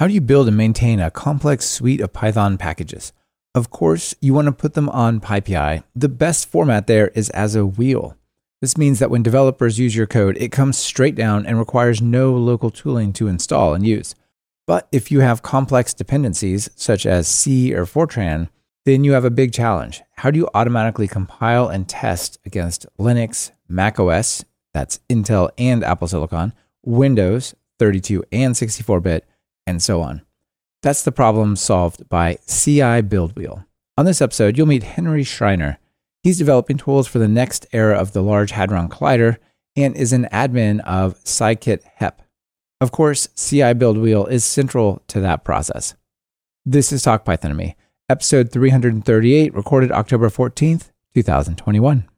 How do you build and maintain a complex suite of Python packages? Of course, you want to put them on PyPI. The best format there is as a wheel. This means that when developers use your code, it comes straight down and requires no local tooling to install and use. But if you have complex dependencies, such as C or Fortran, then you have a big challenge. How do you automatically compile and test against Linux, Mac OS, that's Intel and Apple Silicon, Windows, 32 and 64 bit, and so on. That's the problem solved by cibuildwheel. On this episode, you'll meet Henry Schreiner. He's developing tools for the next era of the Large Hadron Collider and is an admin of Scikit HEP. Of course, cibuildwheel is central to that process. This is Talk Python to Me, episode 338, recorded October 14th, 2021.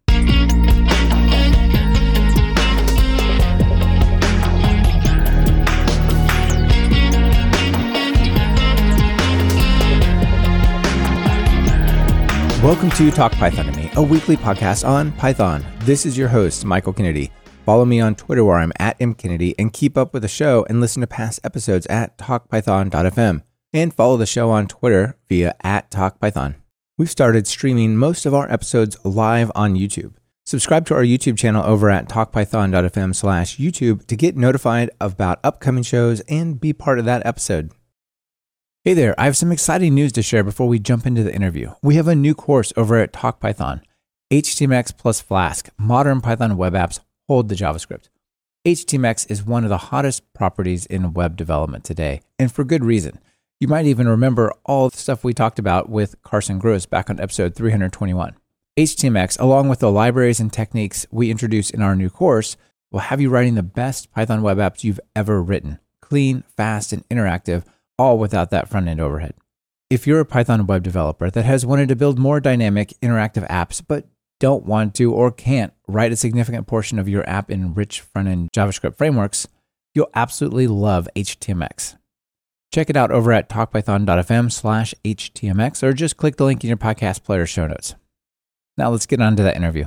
Welcome to Talk Python to Me, a weekly podcast on Python. This is your host, Michael Kennedy. Follow me on Twitter where I'm at mkennedy and keep up with the show and listen to past episodes at talkpython.fm. And follow the show on Twitter via at talkpython. We've started streaming most of our episodes live on YouTube. Subscribe to our YouTube channel over at talkpython.fm slash YouTube to get notified about upcoming shows and be part of that episode. Hey there, I have some exciting news to share before we jump into the interview. We have a new course over at TalkPython HTMX plus Flask, modern Python web apps hold the JavaScript. HTMX is one of the hottest properties in web development today, and for good reason. You might even remember all the stuff we talked about with Carson Gross back on episode 321. HTMX, along with the libraries and techniques we introduce in our new course, will have you writing the best Python web apps you've ever written clean, fast, and interactive all without that front end overhead. If you're a Python web developer that has wanted to build more dynamic, interactive apps, but don't want to or can't write a significant portion of your app in rich front end JavaScript frameworks, you'll absolutely love HTMX. Check it out over at talkpython.fm slash HTMX or just click the link in your podcast player show notes. Now let's get on to that interview.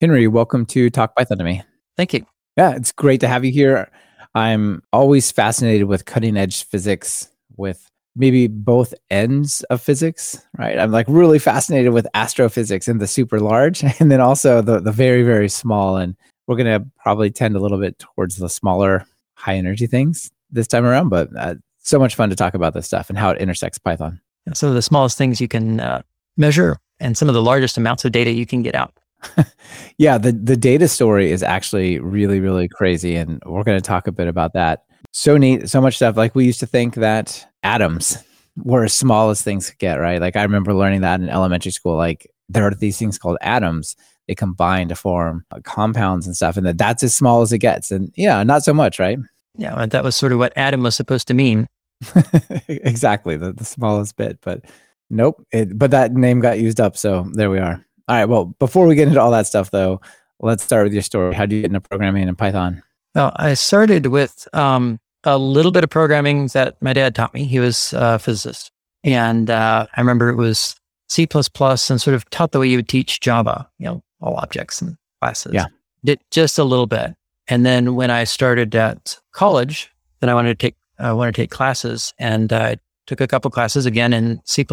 Henry, welcome to Talk Python to me. Thank you. Yeah, it's great to have you here. I'm always fascinated with cutting edge physics with maybe both ends of physics, right? I'm like really fascinated with astrophysics and the super large and then also the the very very small and we're going to probably tend a little bit towards the smaller high energy things this time around, but uh, so much fun to talk about this stuff and how it intersects Python. Some of the smallest things you can uh, measure and some of the largest amounts of data you can get out. yeah, the the data story is actually really really crazy, and we're going to talk a bit about that. So neat, so much stuff. Like we used to think that atoms were as small as things could get, right? Like I remember learning that in elementary school. Like there are these things called atoms. They combine to form uh, compounds and stuff, and that that's as small as it gets. And yeah, not so much, right? Yeah, that was sort of what atom was supposed to mean. exactly, the, the smallest bit, but nope. It, but that name got used up, so there we are. All right. Well, before we get into all that stuff, though, let's start with your story. How did you get into programming in Python? Well, I started with um, a little bit of programming that my dad taught me. He was a physicist. And uh, I remember it was C and sort of taught the way you would teach Java, you know, all objects and classes. Yeah. Did just a little bit. And then when I started at college, then I wanted to take, I wanted to take classes and I took a couple classes again in C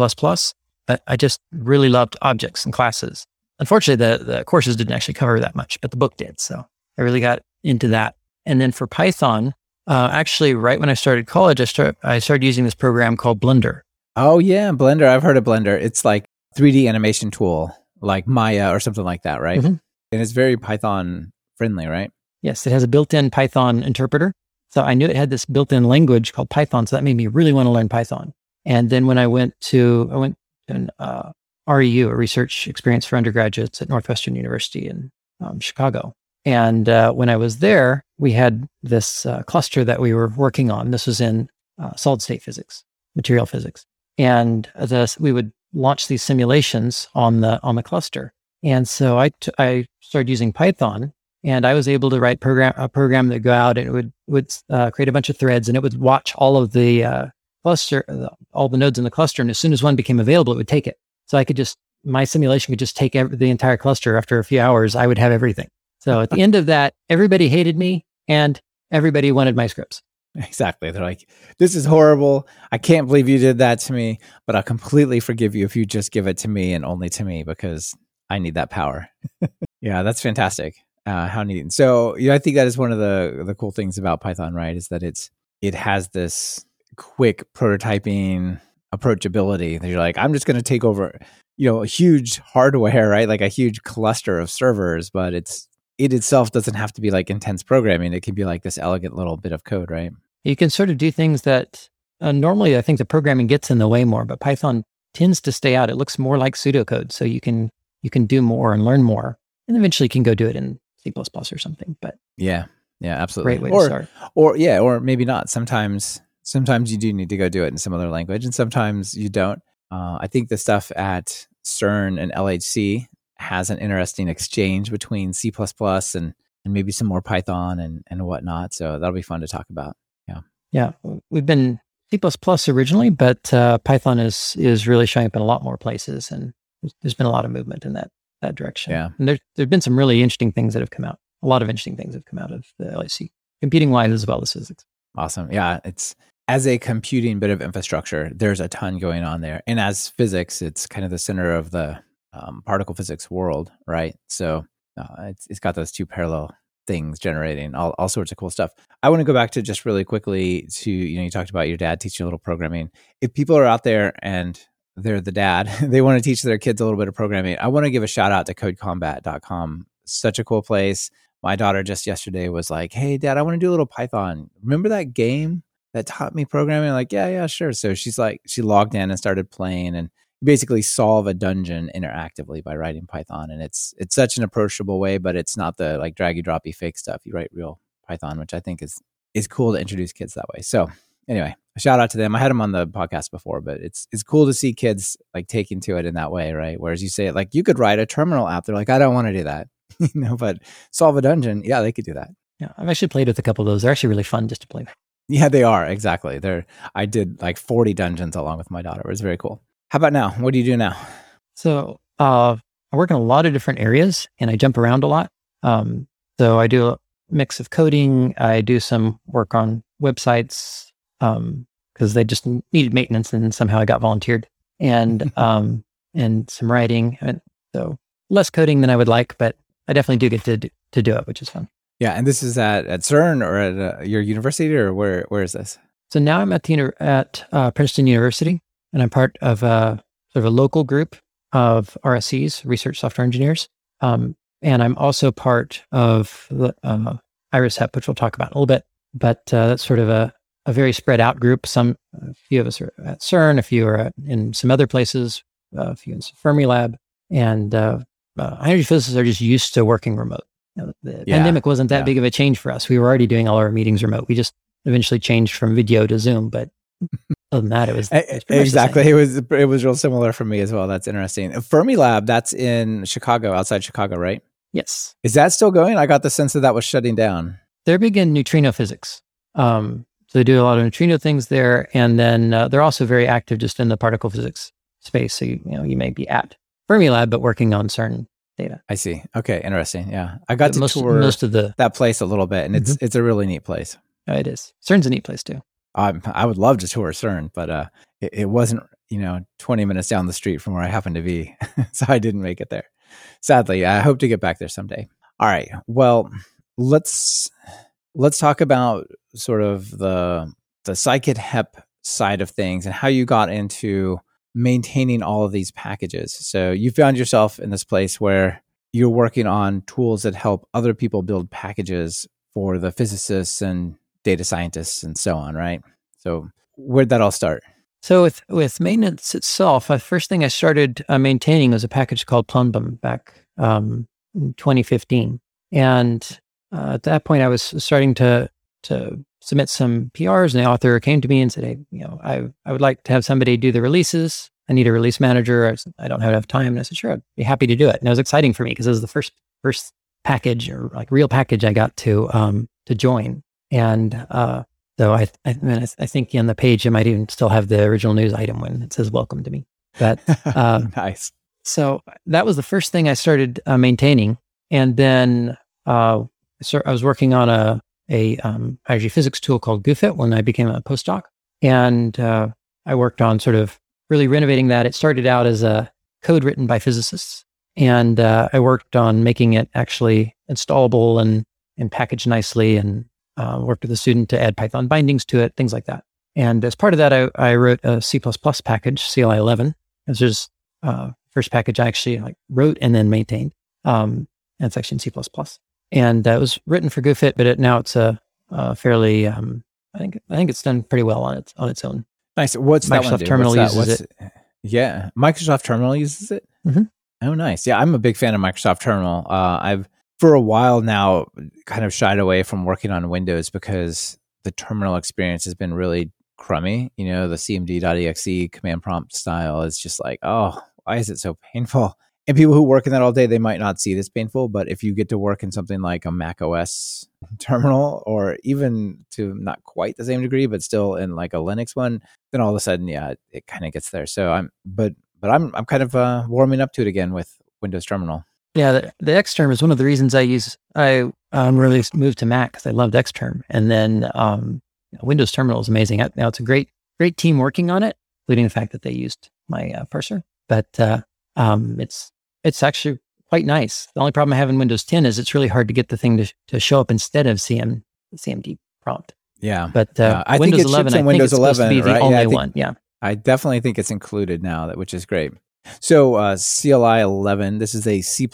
I just really loved objects and classes. Unfortunately, the, the courses didn't actually cover that much, but the book did. So I really got into that. And then for Python, uh, actually, right when I started college, I, start, I started using this program called Blender. Oh, yeah, Blender. I've heard of Blender. It's like 3D animation tool, like Maya or something like that, right? Mm-hmm. And it's very Python friendly, right? Yes, it has a built in Python interpreter. So I knew it had this built in language called Python. So that made me really want to learn Python. And then when I went to, I went an uh, REU, a research experience for undergraduates at Northwestern University in um, Chicago. And uh, when I was there, we had this uh, cluster that we were working on. This was in uh, solid state physics, material physics, and the, we would launch these simulations on the on the cluster. And so I, t- I started using Python, and I was able to write program a program that go out and it would would uh, create a bunch of threads, and it would watch all of the uh, cluster, all the nodes in the cluster. And as soon as one became available, it would take it. So I could just, my simulation could just take every, the entire cluster. After a few hours, I would have everything. So at the end of that, everybody hated me and everybody wanted my scripts. Exactly. They're like, this is horrible. I can't believe you did that to me, but I'll completely forgive you if you just give it to me and only to me because I need that power. yeah, that's fantastic. Uh, how neat. So, I think that is one of the the cool things about Python, right? Is that it's it has this quick prototyping approachability that you're like, I'm just going to take over, you know, a huge hardware, right? Like a huge cluster of servers, but it's it itself doesn't have to be like intense programming. It can be like this elegant little bit of code, right? You can sort of do things that uh, normally I think the programming gets in the way more, but Python tends to stay out. It looks more like pseudocode, so you can you can do more and learn more, and eventually you can go do it in C or something. But yeah, yeah, absolutely. Great way or, to start. Or yeah, or maybe not. Sometimes sometimes you do need to go do it in some other language, and sometimes you don't. Uh, I think the stuff at CERN and LHC has an interesting exchange between C and and maybe some more Python and and whatnot. So that'll be fun to talk about. Yeah, yeah, we've been C originally, but uh, Python is is really showing up in a lot more places, and there's been a lot of movement in that that direction. Yeah, and there there've been some really interesting things that have come out. A lot of interesting things have come out of the LHC, computing wise as well as physics. Awesome. Yeah, it's as a computing bit of infrastructure, there's a ton going on there, and as physics, it's kind of the center of the um, particle physics world, right? So uh, it's it's got those two parallel things generating all, all sorts of cool stuff. I want to go back to just really quickly to you know you talked about your dad teaching a little programming. If people are out there and they're the dad, they want to teach their kids a little bit of programming. I want to give a shout out to codecombat.com. Such a cool place. My daughter just yesterday was like, "Hey dad, I want to do a little Python. Remember that game that taught me programming?" Like, "Yeah, yeah, sure." So she's like she logged in and started playing and basically solve a dungeon interactively by writing Python. And it's it's such an approachable way, but it's not the like draggy droppy fake stuff. You write real Python, which I think is is cool to introduce kids that way. So anyway, shout out to them. I had them on the podcast before, but it's it's cool to see kids like taking to it in that way, right? Whereas you say like you could write a terminal app. They're like, I don't want to do that. you know, but solve a dungeon, yeah, they could do that. Yeah, I've actually played with a couple of those. They're actually really fun just to play. Yeah, they are exactly. They're. I did like forty dungeons along with my daughter. It was very cool. How about now? What do you do now? So uh, I work in a lot of different areas and I jump around a lot. Um, so I do a mix of coding. I do some work on websites because um, they just needed maintenance and somehow I got volunteered and um, and some writing. And so less coding than I would like, but I definitely do get to to do it, which is fun. Yeah, and this is at, at CERN or at uh, your university, or where where is this? So now I'm at the at uh, Princeton University, and I'm part of a sort of a local group of RSEs, research software engineers. Um, and I'm also part of the uh, IRIS-HEP, which we'll talk about in a little bit. But uh, that's sort of a, a very spread out group. Some, a few of us are at CERN, a few are at, in some other places, a few in Fermilab. And uh, uh, energy physicists are just used to working remote. Know, the yeah. pandemic wasn't that yeah. big of a change for us. We were already doing all our meetings remote. We just eventually changed from video to Zoom, but other than that, it was, it was exactly. It was it was real similar for me as well. That's interesting. Fermilab, that's in Chicago, outside Chicago, right? Yes. Is that still going? I got the sense that that was shutting down. They're big in neutrino physics. Um, so they do a lot of neutrino things there, and then uh, they're also very active just in the particle physics space. So you, you know you may be at Fermilab, but working on certain data. I see. Okay, interesting. Yeah, I got but to most, tour most of the that place a little bit, and it's mm-hmm. it's a really neat place. Oh, it is. CERN's a neat place too. I, I would love to tour CERN, but uh, it, it, wasn't, you know, 20 minutes down the street from where I happened to be. so I didn't make it there. Sadly, I hope to get back there someday. All right. Well, let's let's talk about sort of the the scikit hep side of things and how you got into maintaining all of these packages. So you found yourself in this place where you're working on tools that help other people build packages for the physicists and data scientists and so on, right? So where'd that all start? So with with maintenance itself, the first thing I started uh, maintaining was a package called Plumbum back um, in 2015, and uh, at that point I was starting to to submit some PRs, and the author came to me and said, "Hey, you know, I I would like to have somebody do the releases. I need a release manager. I, I don't have enough time." And I said, "Sure, I'd be happy to do it." And it was exciting for me because it was the first first package or like real package I got to um, to join. And uh, so I, I, I, I think on the page I might even still have the original news item when it says "Welcome to me." But um, nice. So that was the first thing I started uh, maintaining, and then uh, so I was working on a a um, physics tool called GooFit when I became a postdoc. And uh, I worked on sort of really renovating that. It started out as a code written by physicists. And uh, I worked on making it actually installable and, and packaged nicely and uh, worked with a student to add Python bindings to it, things like that. And as part of that, I, I wrote a C++ package, CLI 11. This is uh, first package I actually like wrote and then maintained. Um, and it's actually in C++. And uh, it was written for GooFit, but it, now it's a, a fairly, um, I think, I think it's done pretty well on its on its own. Nice. What's Microsoft that one do? Terminal What's uses What's- Yeah, Microsoft Terminal uses it. Mhm. Oh, nice. Yeah, I'm a big fan of Microsoft Terminal. Uh, I've for a while now kind of shied away from working on Windows because the terminal experience has been really crummy. You know, the cmd.exe command prompt style is just like, oh, why is it so painful? And people who work in that all day, they might not see as painful, but if you get to work in something like a Mac OS terminal, or even to not quite the same degree, but still in like a Linux one, then all of a sudden, yeah, it, it kind of gets there. So I'm, but but I'm I'm kind of uh, warming up to it again with Windows Terminal. Yeah, the, the iTerm is one of the reasons I use. I um, really moved to Mac because I loved iTerm, and then um, Windows Terminal is amazing. Now it's a great great team working on it, including the fact that they used my uh, parser. But uh, um, it's it's actually quite nice. The only problem I have in Windows 10 is it's really hard to get the thing to, to show up instead of CM CMD prompt. Yeah, But uh, Yeah, I think Windows it ships 11, in I think Windows it's supposed to 11, be the right? Yeah, only think- one. Yeah. I definitely think it's included now, that which is great. So uh, CLI 11, this is a C++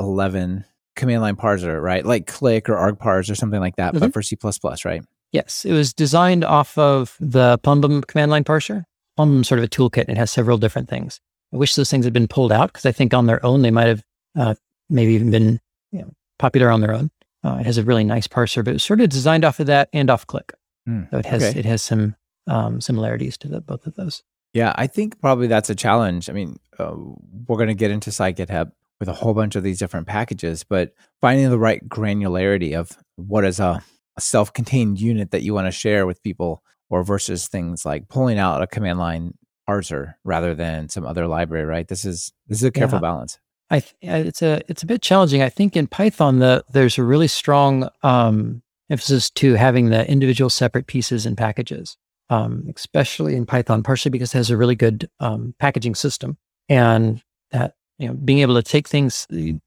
11 command line parser, right? Like Click or argparse or something like that, but for C++, right? Yes, it was designed off of the Plumbum command line parser. Plumbum's sort of a toolkit. and It has several different things. I wish those things had been pulled out because I think on their own they might have uh, maybe even been you know, popular on their own. Uh, it has a really nice parser, but it was sort of designed off of that and off Click. Hmm, So it has okay. it has some um, similarities to the, both of those. Yeah, I think probably that's a challenge. I mean, uh, we're going to get into scikit-HEP with a whole bunch of these different packages, but finding the right granularity of what is a, a self-contained unit that you want to share with people, or versus things like pulling out a command line parser rather than some other library. Right? This is this is a careful Yeah. balance. I th- it's a it's a bit challenging. I think in Python the there's a really strong um, emphasis to having the individual separate pieces and packages, um, especially in Python, partially because it has a really good um, packaging system, and that you know being able to take things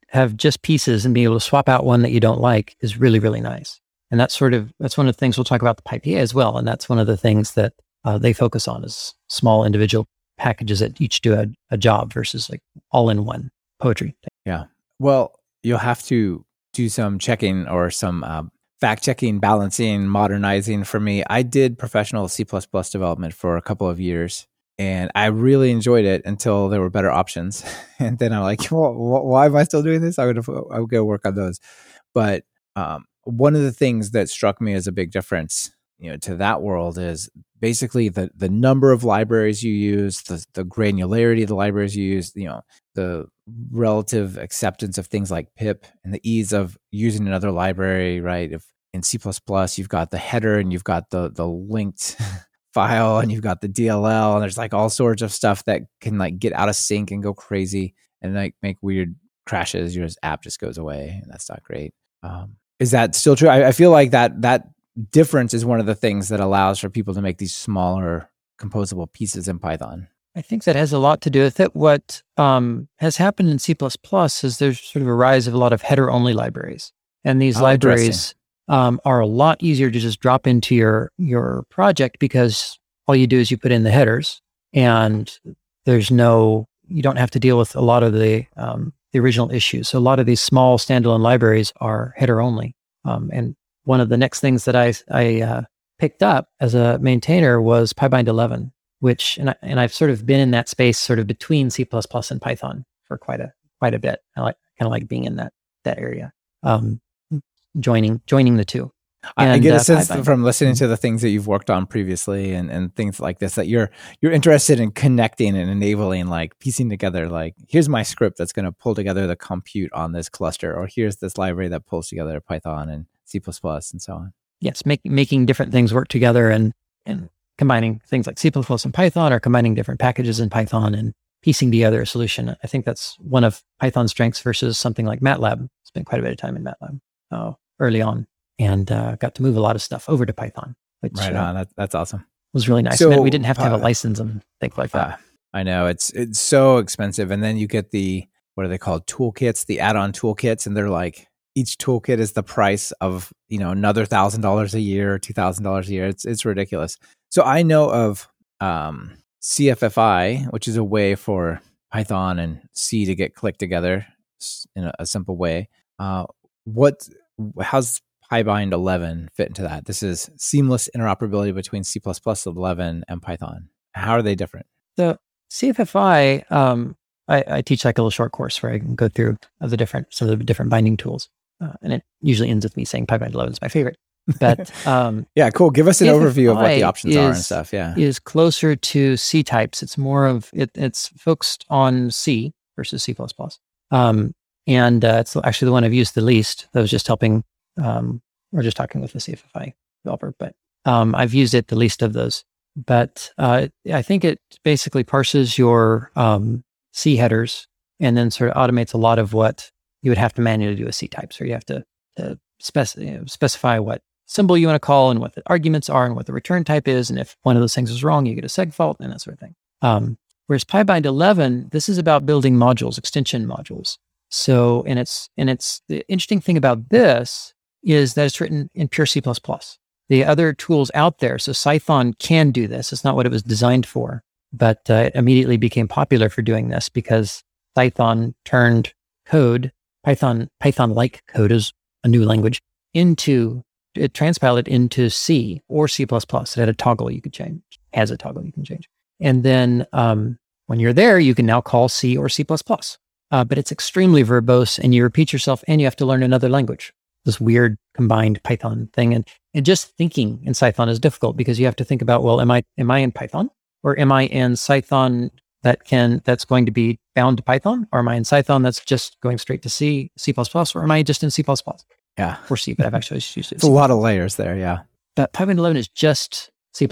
have just pieces and being able to swap out one that you don't like is really really nice. And that's sort of that's one of the things we'll talk about the PyPA as well, and that's one of the things that uh, they focus on is small individual packages that each do a, a job versus like all in one poetry. Yeah. Well, you'll have to do some checking or some um, fact checking, balancing, modernizing for me. I did professional C development for a couple of years and I really enjoyed it until there were better options. And then I'm like, well, why am I still doing this? I would, I would go work on those. But um, one of the things that struck me as a big difference you know to that world is basically the the number of libraries you use the the granularity of the libraries you use you know the relative acceptance of things like pip and the ease of using another library right? If in c++ you've got the header and you've got the the linked file and you've got the dll and there's like all sorts of stuff that can like get out of sync and go crazy and like make weird crashes. Your app just goes away and that's not great. Um, is that still true? I, I feel like that that difference is one of the things that allows for people to make these smaller composable pieces in python I think that has a lot to do with it. What um, has happened in C is there's sort of a rise of a lot of header only libraries, and these Oh, libraries um, are a lot easier to just drop into your your project because all you do is you put in the headers, and there's no you don't have to deal with a lot of the um, the original issues. So a lot of these small standalone libraries are header only, um, and one of the next things that I I uh, picked up as a maintainer was PyBind 11 which and I, and I've sort of been in that space sort of between C++ and Python for quite a quite a bit. I like kind of like being in that that area. Um, joining joining the two. I, I get a uh, sense Python. from listening to the things that you've worked on previously and, and things like this that you're you're interested in connecting and enabling like piecing together like here's my script that's going to pull together the compute on this cluster or here's this library that pulls together python and c++ and so on Yes, make, making different things work together and and combining things like C++ and Python or combining different packages in Python and piecing together a solution. I think that's one of Python's strengths versus something like MATLAB. Spent quite a bit of time in MATLAB uh, early on. and uh, got to move a lot of stuff over to Python, which right uh, on. That, that's awesome. It was really nice. So, we didn't have to have a uh, license and things like that. Uh, I know it's it's so expensive, and then you get the what are they called toolkits, the add-on toolkits, and they're like each toolkit is the price of you know another thousand dollars a year or two thousand dollars a year. It's it's ridiculous. So I know of um, CFFI, which is a way for Python and C to get clicked together in a, a simple way. Uh, what how's PyBind 11 fit into that? This is seamless interoperability between C++ 11 and Python. How are they different? So CFFI, um, I, I teach like a little short course where I can go through of the different some of the different binding tools, uh, and it usually ends with me saying PyBind 11 is my favorite. But um, Yeah, cool. Give us an overview of what the options are and stuff. Yeah. is closer to C types. It's more of it, it's focused on C versus C++. Um, and uh, it's actually the one I've used the least. I was just helping, um, or just talking with the CFFI developer, but um, I've used it the least of those. But uh, I think it basically parses your um, C headers and then sort of automates a lot of what you would have to manually do a C type. So you have to, to spec- you know, specify what symbol you want to call and what the arguments are and what the return type is. And if one of those things is wrong, you get a seg fault and that sort of thing. Um, whereas PyBind 11, this is about building modules, extension modules. So, and it's, and it's the interesting thing about this is that it's written in pure C++. The other tools out there, so Cython can do this. It's not what it was designed for, but uh, it immediately became popular for doing this because Cython turned code, Python, Python-like code is a new language, into it transpiled it into C or C++. It had a toggle you could change, has a toggle you can change. And then um, when you're there, you can now call C or C++. Uh, but it's extremely verbose and you repeat yourself and you have to learn another language. This weird combined Python thing. And, and just thinking in Python is difficult because you have to think about, well, am I, am I in Python or am I in Python that can, that's going to be bound to Python? Or am I in Python that's just going straight to C, C++? Or am I just in C++? Yeah. Or C, but I've actually used it. It's a lot of layers there. Yeah. but PyBind 11 is just C++,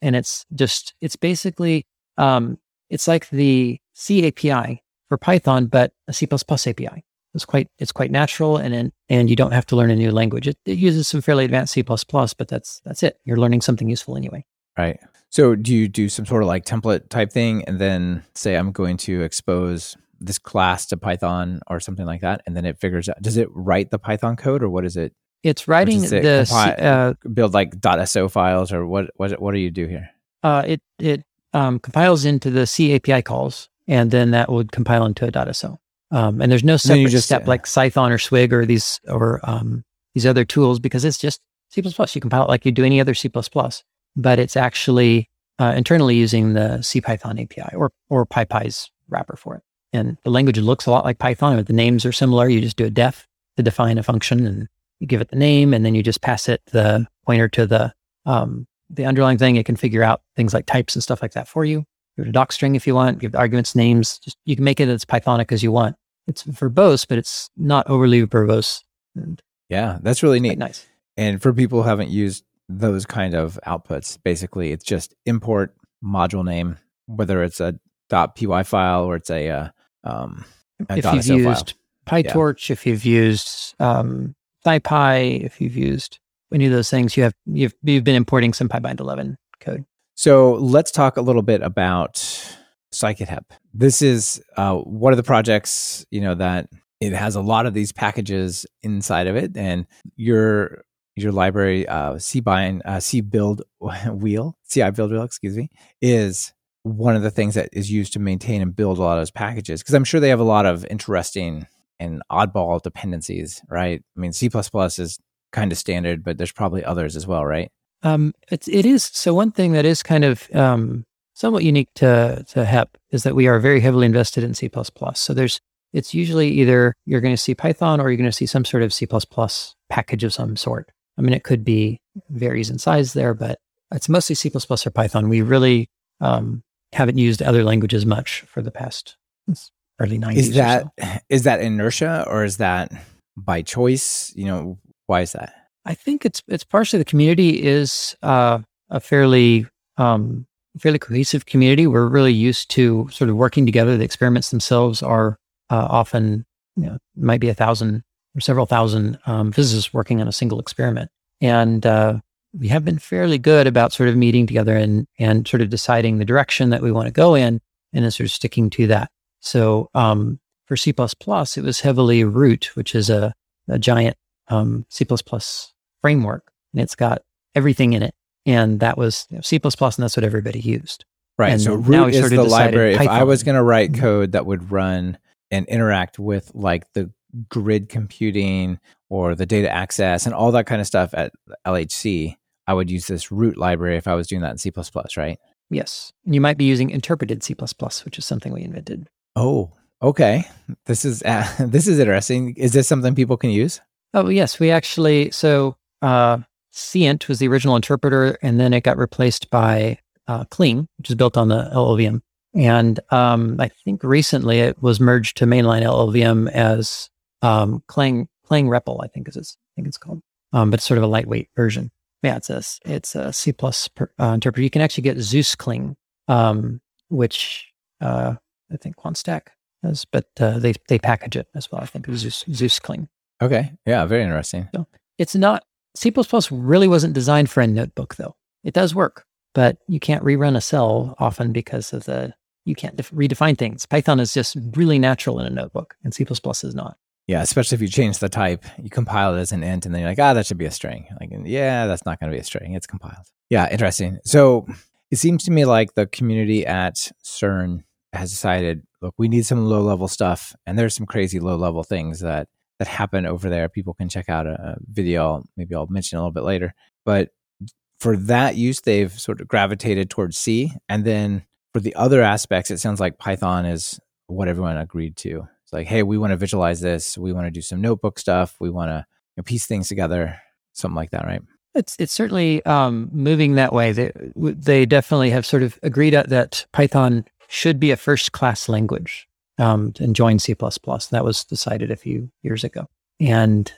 and it's just it's basically um, it's like the C API for Python, but a C++ API. It's quite it's quite natural, and and, and you don't have to learn a new language. It, it uses some fairly advanced C++, but that's that's it. You're learning something useful anyway. Right. So do you do some sort of like template type thing and then say I'm going to expose this class to Python or something like that, and then it figures out does it write the Python code or what is it? It's writing it the C- compile- uh, Build like .so files or what what what do you do here? uh, it it um, compiles into the C API calls, and then that would compile into a .so. Um, and there's no separate just- step like Cython or Swig or these or um, these other tools because it's just C++. You compile it like you do any other C++, but it's actually uh, internally using the CPython API or or PyPy's wrapper for it. And the language looks a lot like Python, but the names are similar. You just do a def to define a function, and you give it the name, and then you just pass it the pointer to the um, the underlying thing. It can figure out things like types and stuff like that for you. Give it a doc string if you want. Give the arguments names. Just you can make it as Pythonic as you want. It's verbose, but it's not overly verbose. And Yeah, that's really neat. nice. And for people who haven't used those kind of outputs, basically it's just import module name, whether it's a .py file or it's a uh, um, a if .so you've file. used PyTorch, if you've used um, SciPy, if you've used any of those things, you have you've you've been importing some PyBind 11 code. So let's talk a little bit about Scikit-Hep. This is uh, one of the projects, you know, that it has a lot of these packages inside of it, and your your library uh, cbind uh, cbuild wheel, cibuildwheel, excuse me, is one of the things that is used to maintain and build a lot of those packages. Because I'm sure they have a lot of interesting and oddball dependencies, right? I mean, C is kind of standard, but there's probably others as well, right? Um, it's it is so one thing that is kind of um, somewhat unique to to HEP is that we are very heavily invested in C++. So there's it's usually either you're going to see Python or you're going to see some sort of C++ package of some sort. I mean, it could be varies in size there, but it's mostly C++ or Python. We really um, haven't used other languages much for the past early 90s. is that so. is that inertia or is that by choice you know why is that I think it's it's partially the community is uh, a fairly um, fairly cohesive community. We're really used to sort of working together. The experiments themselves are uh, often you know might be a thousand or severow thousand um, physicists working on a single experiment. And uh, we have been fairly good about sort of meeting together and, and sort of deciding the direction that we want to go in and then sort of sticking to that. So um, for C++, it was heavily Root, which is a, a giant um, C++ framework, and it's got everything in it. And that was you know, C++, and that's what everybody used. Right. And so now root we is the library. If I was going to write code that would run and interact with like the grid computing or the data access and all that kind of stuff at LHC, I would use this root library if I was doing that in C++, right? Yes. You might be using interpreted C++, which is something we invented. Oh, okay. This is uh, this is interesting. Is this something people can use? Oh, yes. We actually, so uh, CINT was the original interpreter, and then it got replaced by uh, which is built on the LLVM. And um, I think recently it was merged to mainline LLVM as um, Clang, Clang REPL, I think is its, I think it's called. Um, but it's sort of a lightweight version. Yeah, it's a, it's a C plus per, uh, interpreter. You can actually get Xeus Cling, um, which uh, I think QuantStack has, but uh, they, they package it as well. I think Xeus, Xeus Okay. Yeah, very interesting. it's not C++ really wasn't designed for a notebook though. It does work, but you can't rerun a cell often because of the you can't def- redefine things. Python is just really natural in a notebook and C++ is not. Yeah, especially if you change the type, you compile it as an int, and then you're like, ah, that should be a string. Like, yeah, that's not going to be a string. It's compiled. Yeah, interesting. So it seems to me like the community at CERN has decided, look, we need some low level stuff, and there's some crazy low level things that that happen over there. People can check out a, a video. Maybe I'll mention a little bit later. But for that use, they've sort of gravitated towards C, and then for the other aspects, it sounds like Python is what everyone agreed to. Like, hey, we want to visualize this. We want to do some notebook stuff. We want to you know, piece things together, something like that, right? It's it's certainly um, moving that way. They they definitely have sort of agreed that Python should be a first class language um, and join C++. That was decided a few years ago, and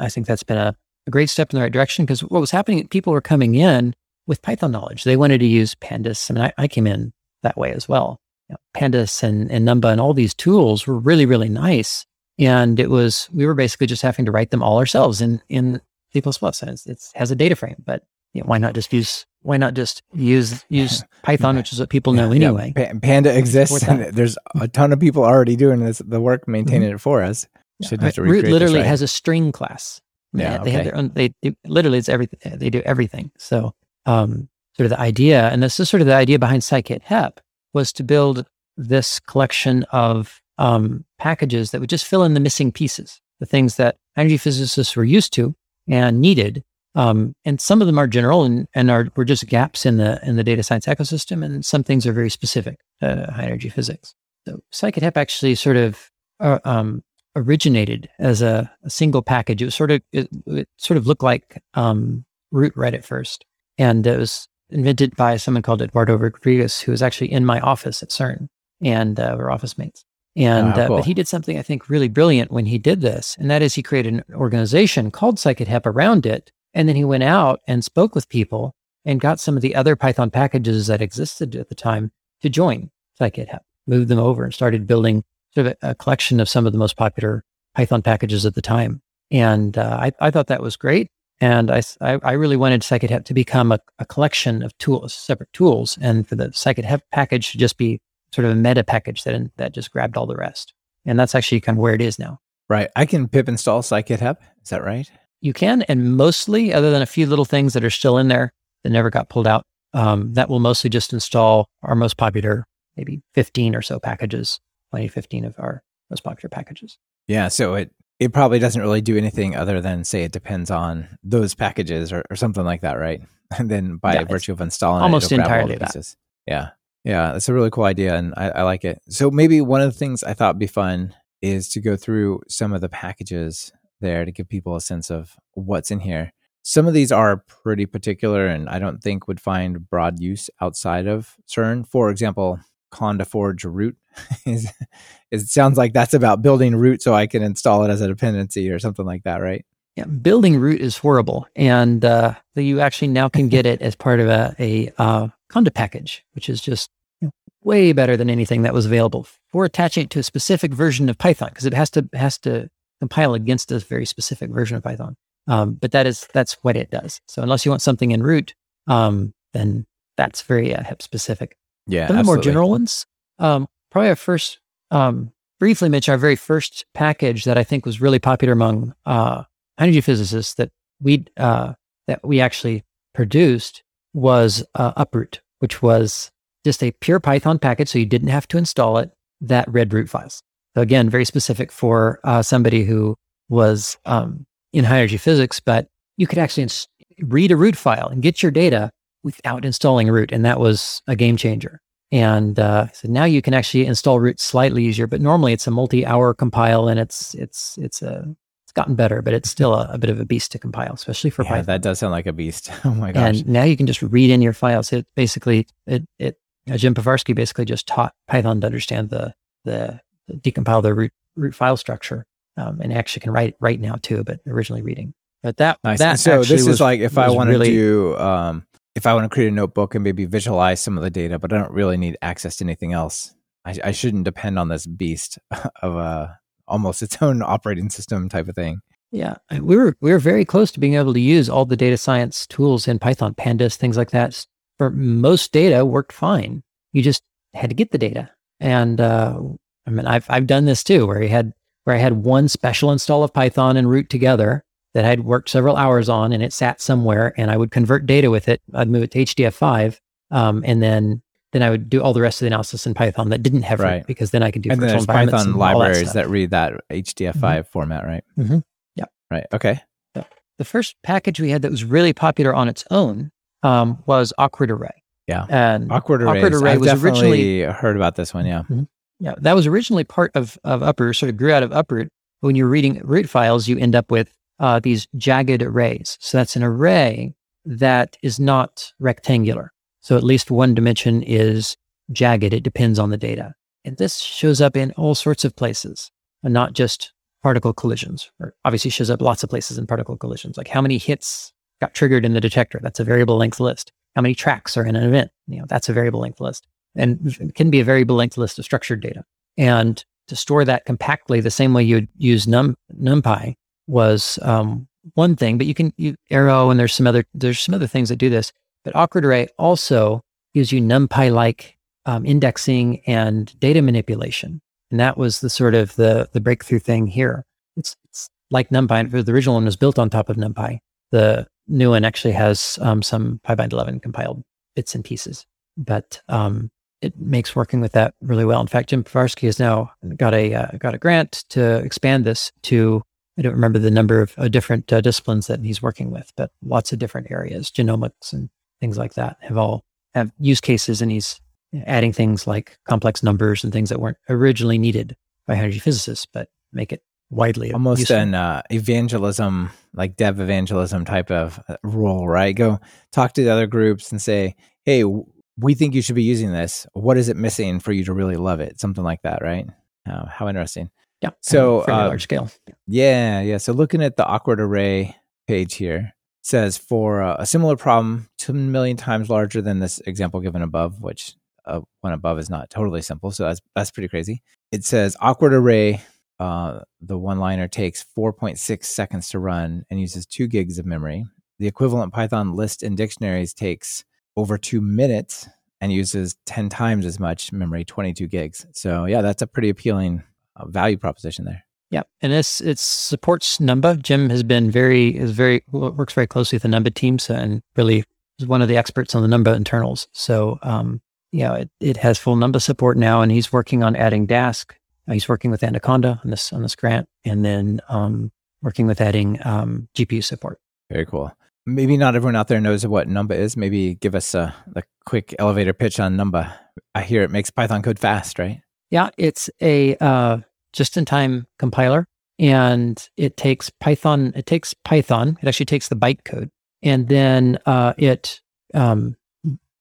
I think that's been a, a great step in the right direction because what was happening, people were coming in with Python knowledge. They wanted to use Pandas. I mean, I, I came in that way as well. You know, Pandas and, and Numba and all these tools were really, really nice. And it was, we were basically just having to write them all ourselves in, in C++. And it's, it has a data frame, but you know, why not just use, why not just use, use Python, which is what people know Yeah, anyway. Pa- Panda exists, and there's a ton of people already doing this, the work maintaining it for us. Shouldn't have to Root recreate this, literally right? has a string class. Yeah, they, they have their own. They do, literally it's everything. They do everything. So, um, sort of the idea, and this is sort of the idea behind Scikit Hep, was to build this collection of um, packages that would just fill in the missing pieces, the things that energy physicists were used to and needed. Um, and some of them are general and, and are were just gaps in the in the data science ecosystem, and some things are very specific to high energy physics. So Scikit Hep actually sort of uh, um, originated as a, a single package. It was sort of it, it sort of looked like um, root right at first, and it was invented by someone called Eduardo Rodrigues, who was actually in my office at CERN, and uh, we're office mates. And Ah, uh, cool. but he did something I think really brilliant when he did this, and that is he created an organization called Scikit Hep around it, and then he went out and spoke with people and got some of the other Python packages that existed at the time to join Scikit Hep, moved them over, and started building sort of a, a collection of some of the most popular Python packages at the time. And uh, I, I thought that was great. And I, I, really wanted Scikit Hep to become a, a collection of tools, separate tools, and for the Scikit Hep package to just be sort of a meta package that that just grabbed all the rest. And that's actually kind of where it is now. right. I can pip install Scikit Hep. Is that right? You can, and mostly, other than a few little things that are still in there that never got pulled out, um, that will mostly just install our most popular, maybe 15 or so packages, 20, 15 of our most popular packages. Yeah. So it it probably doesn't really do anything other than say it depends on those packages or, or something like that, right? And then by Yeah, virtue of installing almost it, it'll grab all entirely the that. pieces. Yeah. Yeah. That's a really cool idea. And I, I like it. So maybe one of the things I thought would be fun is to go through some of the packages there to give people a sense of what's in here. Some of these are pretty particular and I don't think would find broad use outside of CERN. For example, Conda Forge root is it sounds like that's about building root so I can install it as a dependency or something like that, right? Yeah, building root is horrible, and uh, you actually now can get it as part of a a uh, Conda package, which is just way better than anything that was available for attaching it to a specific version of Python because it has to has to compile against a very specific version of Python. Um, but that is that's what it does. So unless you want something in root, um, then that's very uh, HEP specific. Yeah, Some of the more general ones, um, probably our first, um, briefly mention our very first package that I think was really popular among uh, energy physicists that we uh, that we actually produced was uh, Uproot, which was just a pure Python package, so you didn't have to install it. That read root files. So again, very specific for uh, somebody who was um, in high energy physics, but you could actually ins- read a root file and get your data without installing root, and that was a game changer. And uh, so now you can actually install root slightly easier, but normally it's a multi-hour compile, and it's it's it's a it's gotten better, but it's still a, a bit of a beast to compile, especially for yeah, Python. that does sound like a beast. Oh my gosh! And now you can just read in your files. It basically it it uh, Jim Pivarski basically just taught Python to understand the the, the decompile the root root file structure, um, and actually can write right now too, but originally reading. But that nice. that so this is like if I want to really, do um, if I want to create a notebook and maybe visualize some of the data, but I don't really need access to anything else. I, I shouldn't depend on this beast of a almost its own operating system type of thing. Yeah, we were we were very close to being able to use all the data science tools in Python, pandas, things like that. For most data, worked fine. You just had to get the data, and uh, I mean, I've I've done this too, where I had where I had one special install of Python and root together that I'd worked several hours on, and it sat somewhere, and I would convert data with it. I'd move it to HDF5, um, and then then I would do all the rest of the analysis in Python that didn't have right. root because then I could do and then there's Python all that libraries that, read that HDF5 Mhm. format, right? Mhm. Yeah. Right. Okay. the first package we had that was really popular on its own um, was Awkward Array. Yeah. And Awkward arrays. Awkward Array I've was originally heard about this one. Yeah. yeah, that was originally part of of Uproot, sort of grew out of Uproot. When you're reading root files, you end up with uh, these jagged arrays. So that's an array that is not rectangular. So at least one dimension is jagged. It depends on the data. And this shows up in all sorts of places, and not just particle collisions. Or obviously shows up lots of places in particle collisions, like how many hits got triggered in the detector. That's a variable length list. How many tracks are in an event? You know, that's a variable length list. And can be a variable length list of structured data. And to store that compactly, the same way you'd use Num, NumPy was um, one thing, but you can you Arrow and there's some other there's some other things that do this. But Awkward Array also gives you NumPy-like um, indexing and data manipulation, and that was the sort of the the breakthrough thing here. It's, it's like NumPy. The original one was built on top of NumPy. The new one actually has um, some PyBind 11 compiled bits and pieces, but um, it makes working with that really well. In fact, Jim Pivarski has now got a uh, got a grant to expand this to I don't remember the number of uh, different uh, disciplines that he's working with, but lots of different areas, genomics and things like that, have all have use cases, and he's adding things like complex numbers and things that weren't originally needed by energy physicists, but make it widely Almost useful. an uh, evangelism, like dev evangelism type of uh, role, right? Go talk to the other groups and say, hey, we think you should be using this. What is it missing for you to really love it? Something like that, right? Uh, how interesting. Yeah. so, fairly uh, large scale. Yeah, yeah. So looking at the awkward array page here says for uh, a similar problem, two million times larger than this example given above, which uh, one above is not totally simple. So that's that's pretty crazy. It says awkward array. Uh, the one liner takes 4.6 seconds to run and uses two gigs of memory. The equivalent Python list and dictionaries takes over two minutes and uses 10 times as much memory, 22 gigs. So yeah, that's a pretty appealing value proposition there. Yeah, and it's it supports Numba. Jim has been very is very works very closely with the Numba team, so and really is one of the experts on the Numba internals. So um, yeah, it, it has full Numba support now, and he's working on adding Dask. Uh, he's working with Anaconda on this on this grant, and then um, working with adding um, GPU support. Very cool. Maybe not everyone out there knows what Numba is. Maybe give us a, a quick elevator pitch on Numba. I hear it makes Python code fast, right? Yeah, it's a uh, just-in-time compiler, and it takes Python. It takes Python. It actually takes the bytecode, and then uh, it um,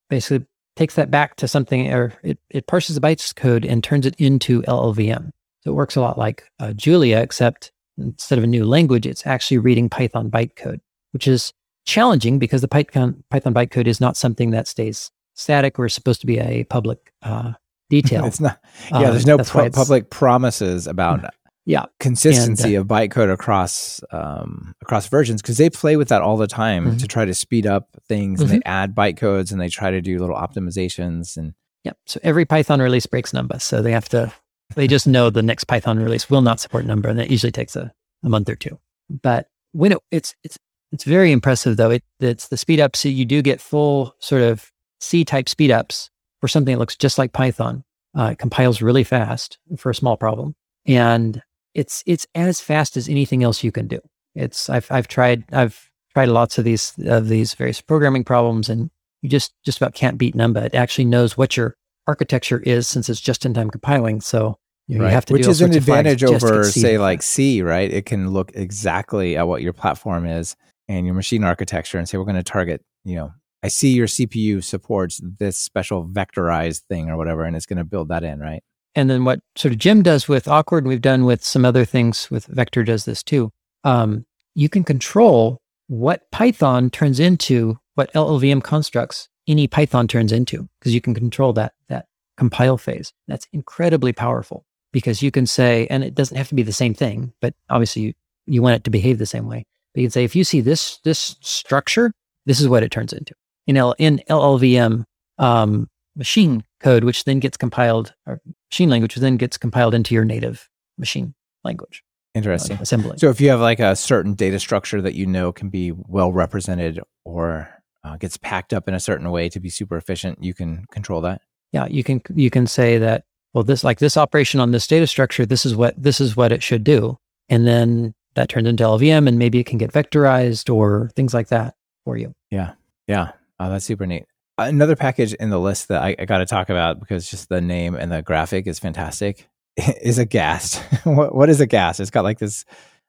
basically takes that back to something, or it, it parses the bytes code and turns it into LLVM. So it works a lot like uh, Julia, except instead of a new language, it's actually reading Python bytecode, which is challenging because the Python Python bytecode is not something that stays static or is supposed to be a public uh, detail. It's not. Yeah, Um, there's no pu- public promises about Yeah. consistency and, uh, of bytecode across um, across versions because they play with that all the time mm-hmm. to try to speed up things mm-hmm. and they mm-hmm. add bytecodes and they try to do little optimizations and yeah. So every Python release breaks Numba, so they have to they just know the next Python release will not support Numba, and that usually takes a, a month or two. But when it, it's it's it's very impressive though. It it's the speed ups. So you do get full sort of C type speed ups for something that looks just like Python. Uh, it compiles really fast for a small problem, and it's it's as fast as anything else you can do. It's I've I've tried I've tried lots of these of these various programming problems, and you just just about can't beat Numba. It actually knows what your architecture is since it's just in time compiling. So you, know, right. you have to which is an advantage over say like C, right? It can look exactly at what your platform is and your machine architecture and say we're going to target you know I see your CPU supports this special vectorized thing or whatever, and it's going to build that in, right? And then what sort of Jim does with Awkward, and we've done with some other things with Vector does this too. Um, you can control what Python turns into, what LLVM constructs any Python turns into, because you can control that that compile phase. That's incredibly powerful because you can say, and it doesn't have to be the same thing, but obviously you, you want it to behave the same way. But you can say, if you see this this structure, this is what it turns into in, L, in LLVM um, machine code, which then gets compiled, or machine language, which then gets compiled into your native machine language. Interesting. Uh, assembly. So if you have like a certain data structure that you know can be well represented or uh, gets packed up in a certain way to be super efficient, you can control that. Yeah, you can you can say that well this like this operation on this data structure this is what this is what it should do and then that turns into LLVM and maybe it can get vectorized or things like that for you. Yeah. Yeah. Oh, that's super neat. Another package in the list that I, I got to talk about because just the name and the graphic is fantastic is Aghast. what, what is Aghast? It's got like this,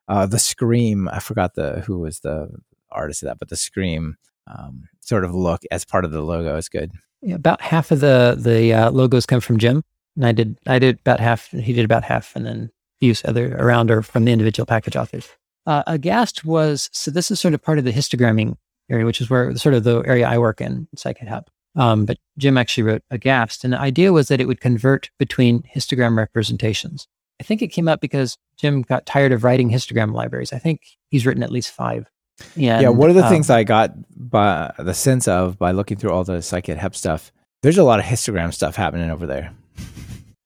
uh, the scream. I forgot the who was the artist of that, but the scream um, sort of look as part of the logo is good. Yeah, about half of the the uh, logos come from Jim, and I did I did about half. He did about half, and then use other around or from the individual package authors. Uh, Aghast was so this is sort of part of the histogramming area, which is where sort of the area I work in, Scikit-HEP. Um, but Jim actually wrote Aghast, and the idea was that it would convert between histogram representations. I think it came up because Jim got tired of writing histogram libraries. I think he's written at least five. And, yeah, one of the um, things I got by the sense of by looking through all the Scikit-HEP stuff, there's a lot of histogram stuff happening over there.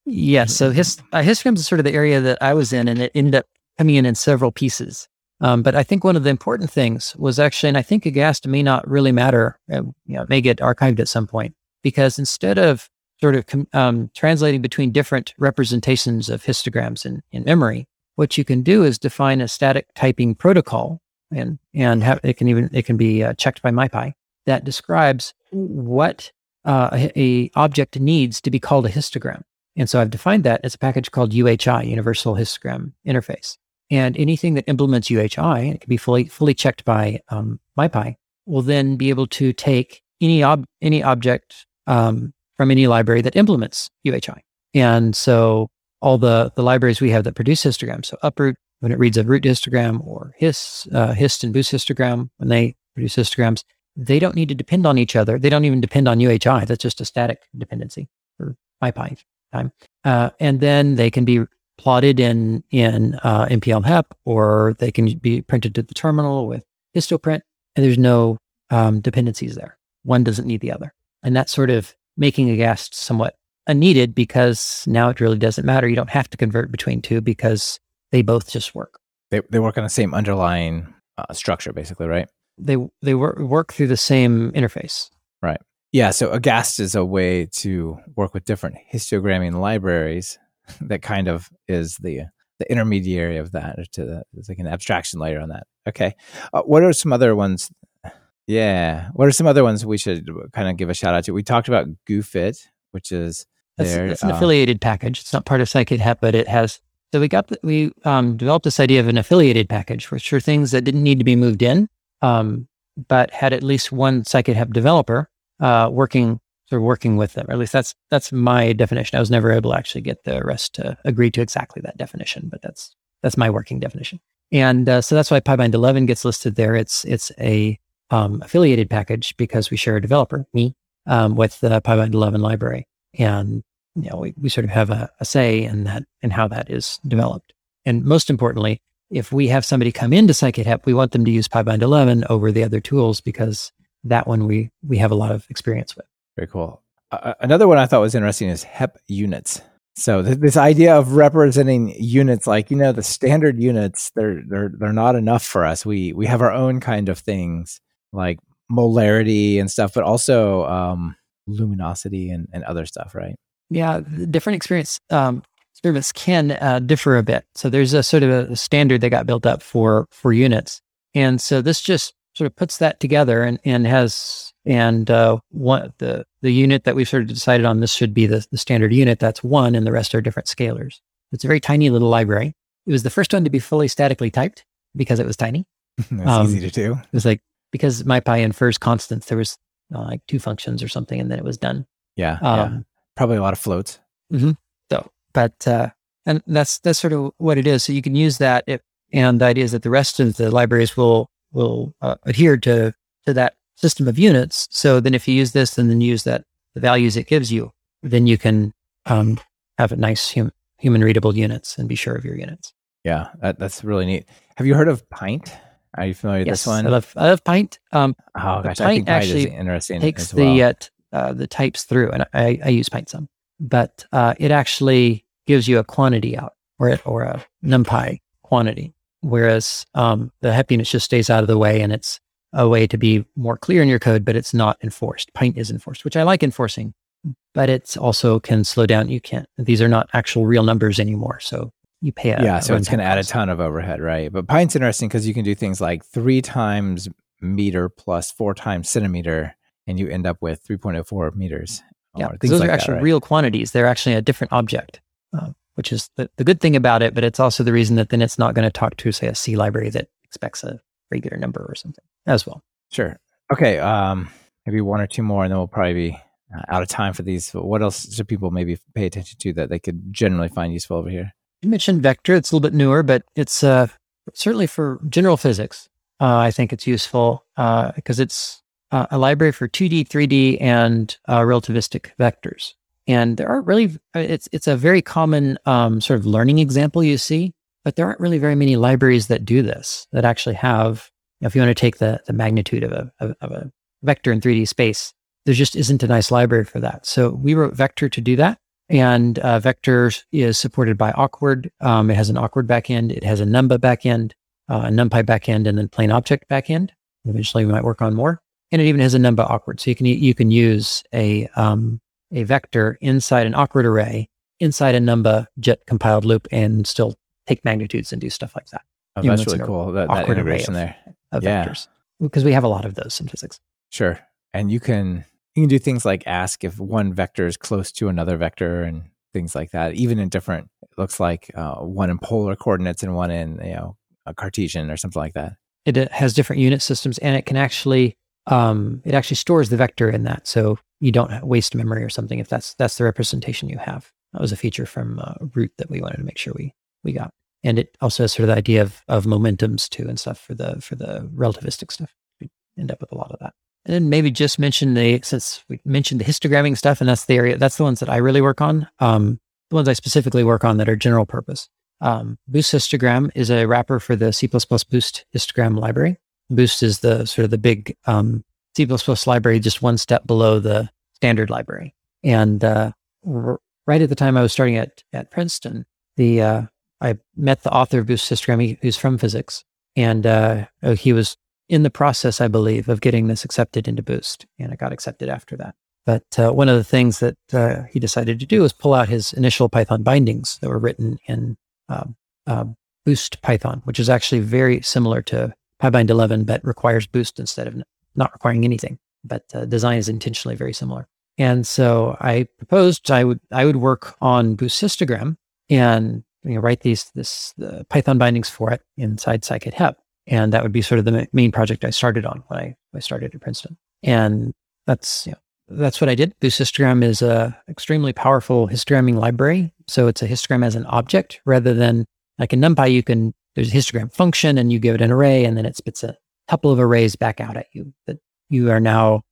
Yes, so his, uh, histograms is sort of the area that I was in, and it ended up coming in in several pieces. Um, but I think one of the important things was actually, and I think Aghast may not really matter, uh, you know, it may get archived at some point, because instead of sort of um, translating between different representations of histograms in, in memory, what you can do is define a static typing protocol, and and have, it can even it can be uh, checked by MyPy that describes what uh, a object needs to be called a histogram. And so I've defined that as a package called UHI, Universal Histogram Interface. And anything that implements UHI, it can be fully fully checked by um, MyPy, will then be able to take any ob- any object um, from any library that implements UHI. And so all the the libraries we have that produce histograms, so Uproot when it reads a root histogram, or Hist uh, Hist and Boost histogram when they produce histograms, they don't need to depend on each other. They don't even depend on UHI. That's just a static dependency for MyPy time. Uh, and then they can be plotted in in uh, mplhep, or they can be printed to the terminal with histoprint, and there's no um, dependencies there. One doesn't need the other, and that's sort of making Aghast somewhat unneeded because now it really doesn't matter. You don't have to convert between two because they both just work. They they work on the same underlying uh, structure, basically, right? They they work work through the same interface. Right. Yeah. So a Aghast is a way to work with different histogramming libraries that kind of is the the intermediary of that to the, it's like an abstraction layer on that. Okay. Uh, what are some other ones? Yeah. What are some other ones we should kind of give a shout out to? We talked about GooFit, which is that's, an uh, affiliated package. It's not part of Scikit-HEP, but it has. So we got the, we um, developed this idea of an affiliated package, which are things that didn't need to be moved in, um, but had at least one Scikit-HEP developer uh, working working with them. Or at least that's that's my definition. I was never able to actually get the rest to agree to exactly that definition, but that's that's my working definition. And uh, so that's why PyBind 11 gets listed there. It's it's a um, affiliated package because we share a developer, me, um, with the PyBind 11 library, and you know we, we sort of have a, a say in that and how that is developed. And most importantly, if we have somebody come into Scikit-HEP, we want them to use PyBind 11 over the other tools because that one we we have a lot of experience with. Very cool. Uh, another one I thought was interesting is HEP units. So th- this idea of representing units, like you know, the standard units, they're they're they're not enough for us. We we have our own kind of things like molarity and stuff, but also um, luminosity and, and other stuff, right? Yeah, different experience um, experiments can uh, differ a bit. So there's a sort of a standard that got built up for for units, and so this just sort of puts that together and and has and uh, one the the unit that we've sort of decided on this should be the, the standard unit. That's one, and the rest are different scalars. It's a very tiny little library. It was the first one to be fully statically typed because it was tiny. That's um, easy to do. It was like because MyPy infers constants. There was uh, like two functions or something, and then it was done. Yeah, um, yeah. probably a lot of floats. Mm-hmm. So, but uh, and that's that's sort of what it is. So you can use that, if, and the idea is that the rest of the libraries will will uh, adhere to to that system of units. So then, if you use this and then use that the values it gives you, then you can um, have a nice hum- human readable units and be sure of your units. Yeah, that, that's really neat. Have you heard of Pint? Are you familiar with yes, this one? I love I love Pint. Um, oh gosh, Pint I think Pint actually is interesting. Takes well. the uh, uh, the types through, and I, I use Pint some, but uh, it actually gives you a quantity out or it or a NumPy quantity, whereas um, the unit just stays out of the way, and it's a way to be more clear in your code, but it's not enforced. Pint is enforced, which I like enforcing, but it's also can slow down. You can't; these are not actual real numbers anymore, so you pay a yeah so it's going to add a ton of overhead right but pint's interesting because you can do things like three times meter plus four times centimeter and you end up with 3.04 meters yeah those like are actually right? real quantities they're actually a different object uh, which is the, the good thing about it but it's also the reason that then it's not going to talk to say a c library that expects a regular number or something as well sure okay um maybe one or two more and then we'll probably be uh, out of time for these But what else should people maybe pay attention to that they could generally find useful over here you mentioned vector. It's a little bit newer, but it's uh, certainly for general physics. Uh, I think it's useful because uh, it's uh, a library for 2D, 3D, and uh, relativistic vectors. And there aren't really, uh, it's, it's a very common um, sort of learning example you see, but there aren't really very many libraries that do this, that actually have, you know, if you want to take the, the magnitude of a, of, of a vector in 3D space, there just isn't a nice library for that. So we wrote Vector to do that. And uh, Vector is supported by Awkward. Um, it has an Awkward backend. It has a Numba backend, uh, a NumPy backend, and then plain object backend. Eventually, we might work on more. And it even has a Numba Awkward, so you can you can use a um, a vector inside an Awkward array inside a Numba JIT compiled loop and still take magnitudes and do stuff like that. Oh, that's really cool. That, that integration of, there. Of yeah. vectors. Because we have a lot of those in physics. Sure. And you can you can do things like ask if one vector is close to another vector and things like that even in different it looks like uh, one in polar coordinates and one in you know a cartesian or something like that it has different unit systems and it can actually um, it actually stores the vector in that so you don't waste memory or something if that's that's the representation you have that was a feature from uh, root that we wanted to make sure we we got and it also has sort of the idea of of momentums too and stuff for the for the relativistic stuff we end up with a lot of that and then maybe just mention the, since we mentioned the histogramming stuff, and that's the area, that's the ones that I really work on. Um, the ones I specifically work on that are general purpose. Um, Boost histogram is a wrapper for the C++ Boost histogram library. Boost is the sort of the big um, C++ library, just one step below the standard library. And uh, r- right at the time I was starting at at Princeton, the uh, I met the author of Boost histogram, who's from physics, and uh, he was in the process, I believe, of getting this accepted into Boost, and it got accepted after that. But uh, one of the things that uh, he decided to do was pull out his initial Python bindings that were written in uh, Boost Python, which is actually very similar to PyBind 11, but requires Boost instead of not requiring anything. But uh, design is intentionally very similar. And so I proposed I would I would work on Boost histogram and you know, write these this Python bindings for it inside Scikit-HEP. And that would be sort of the main project I started on when I, I started at Princeton. And that's, you know, that's what I did. Boost histogram is a extremely powerful histogramming library. So it's a histogram as an object rather than like in NumPy, you can, there's a histogram function and you give it an array and then it spits a couple of arrays back out at you that you are now,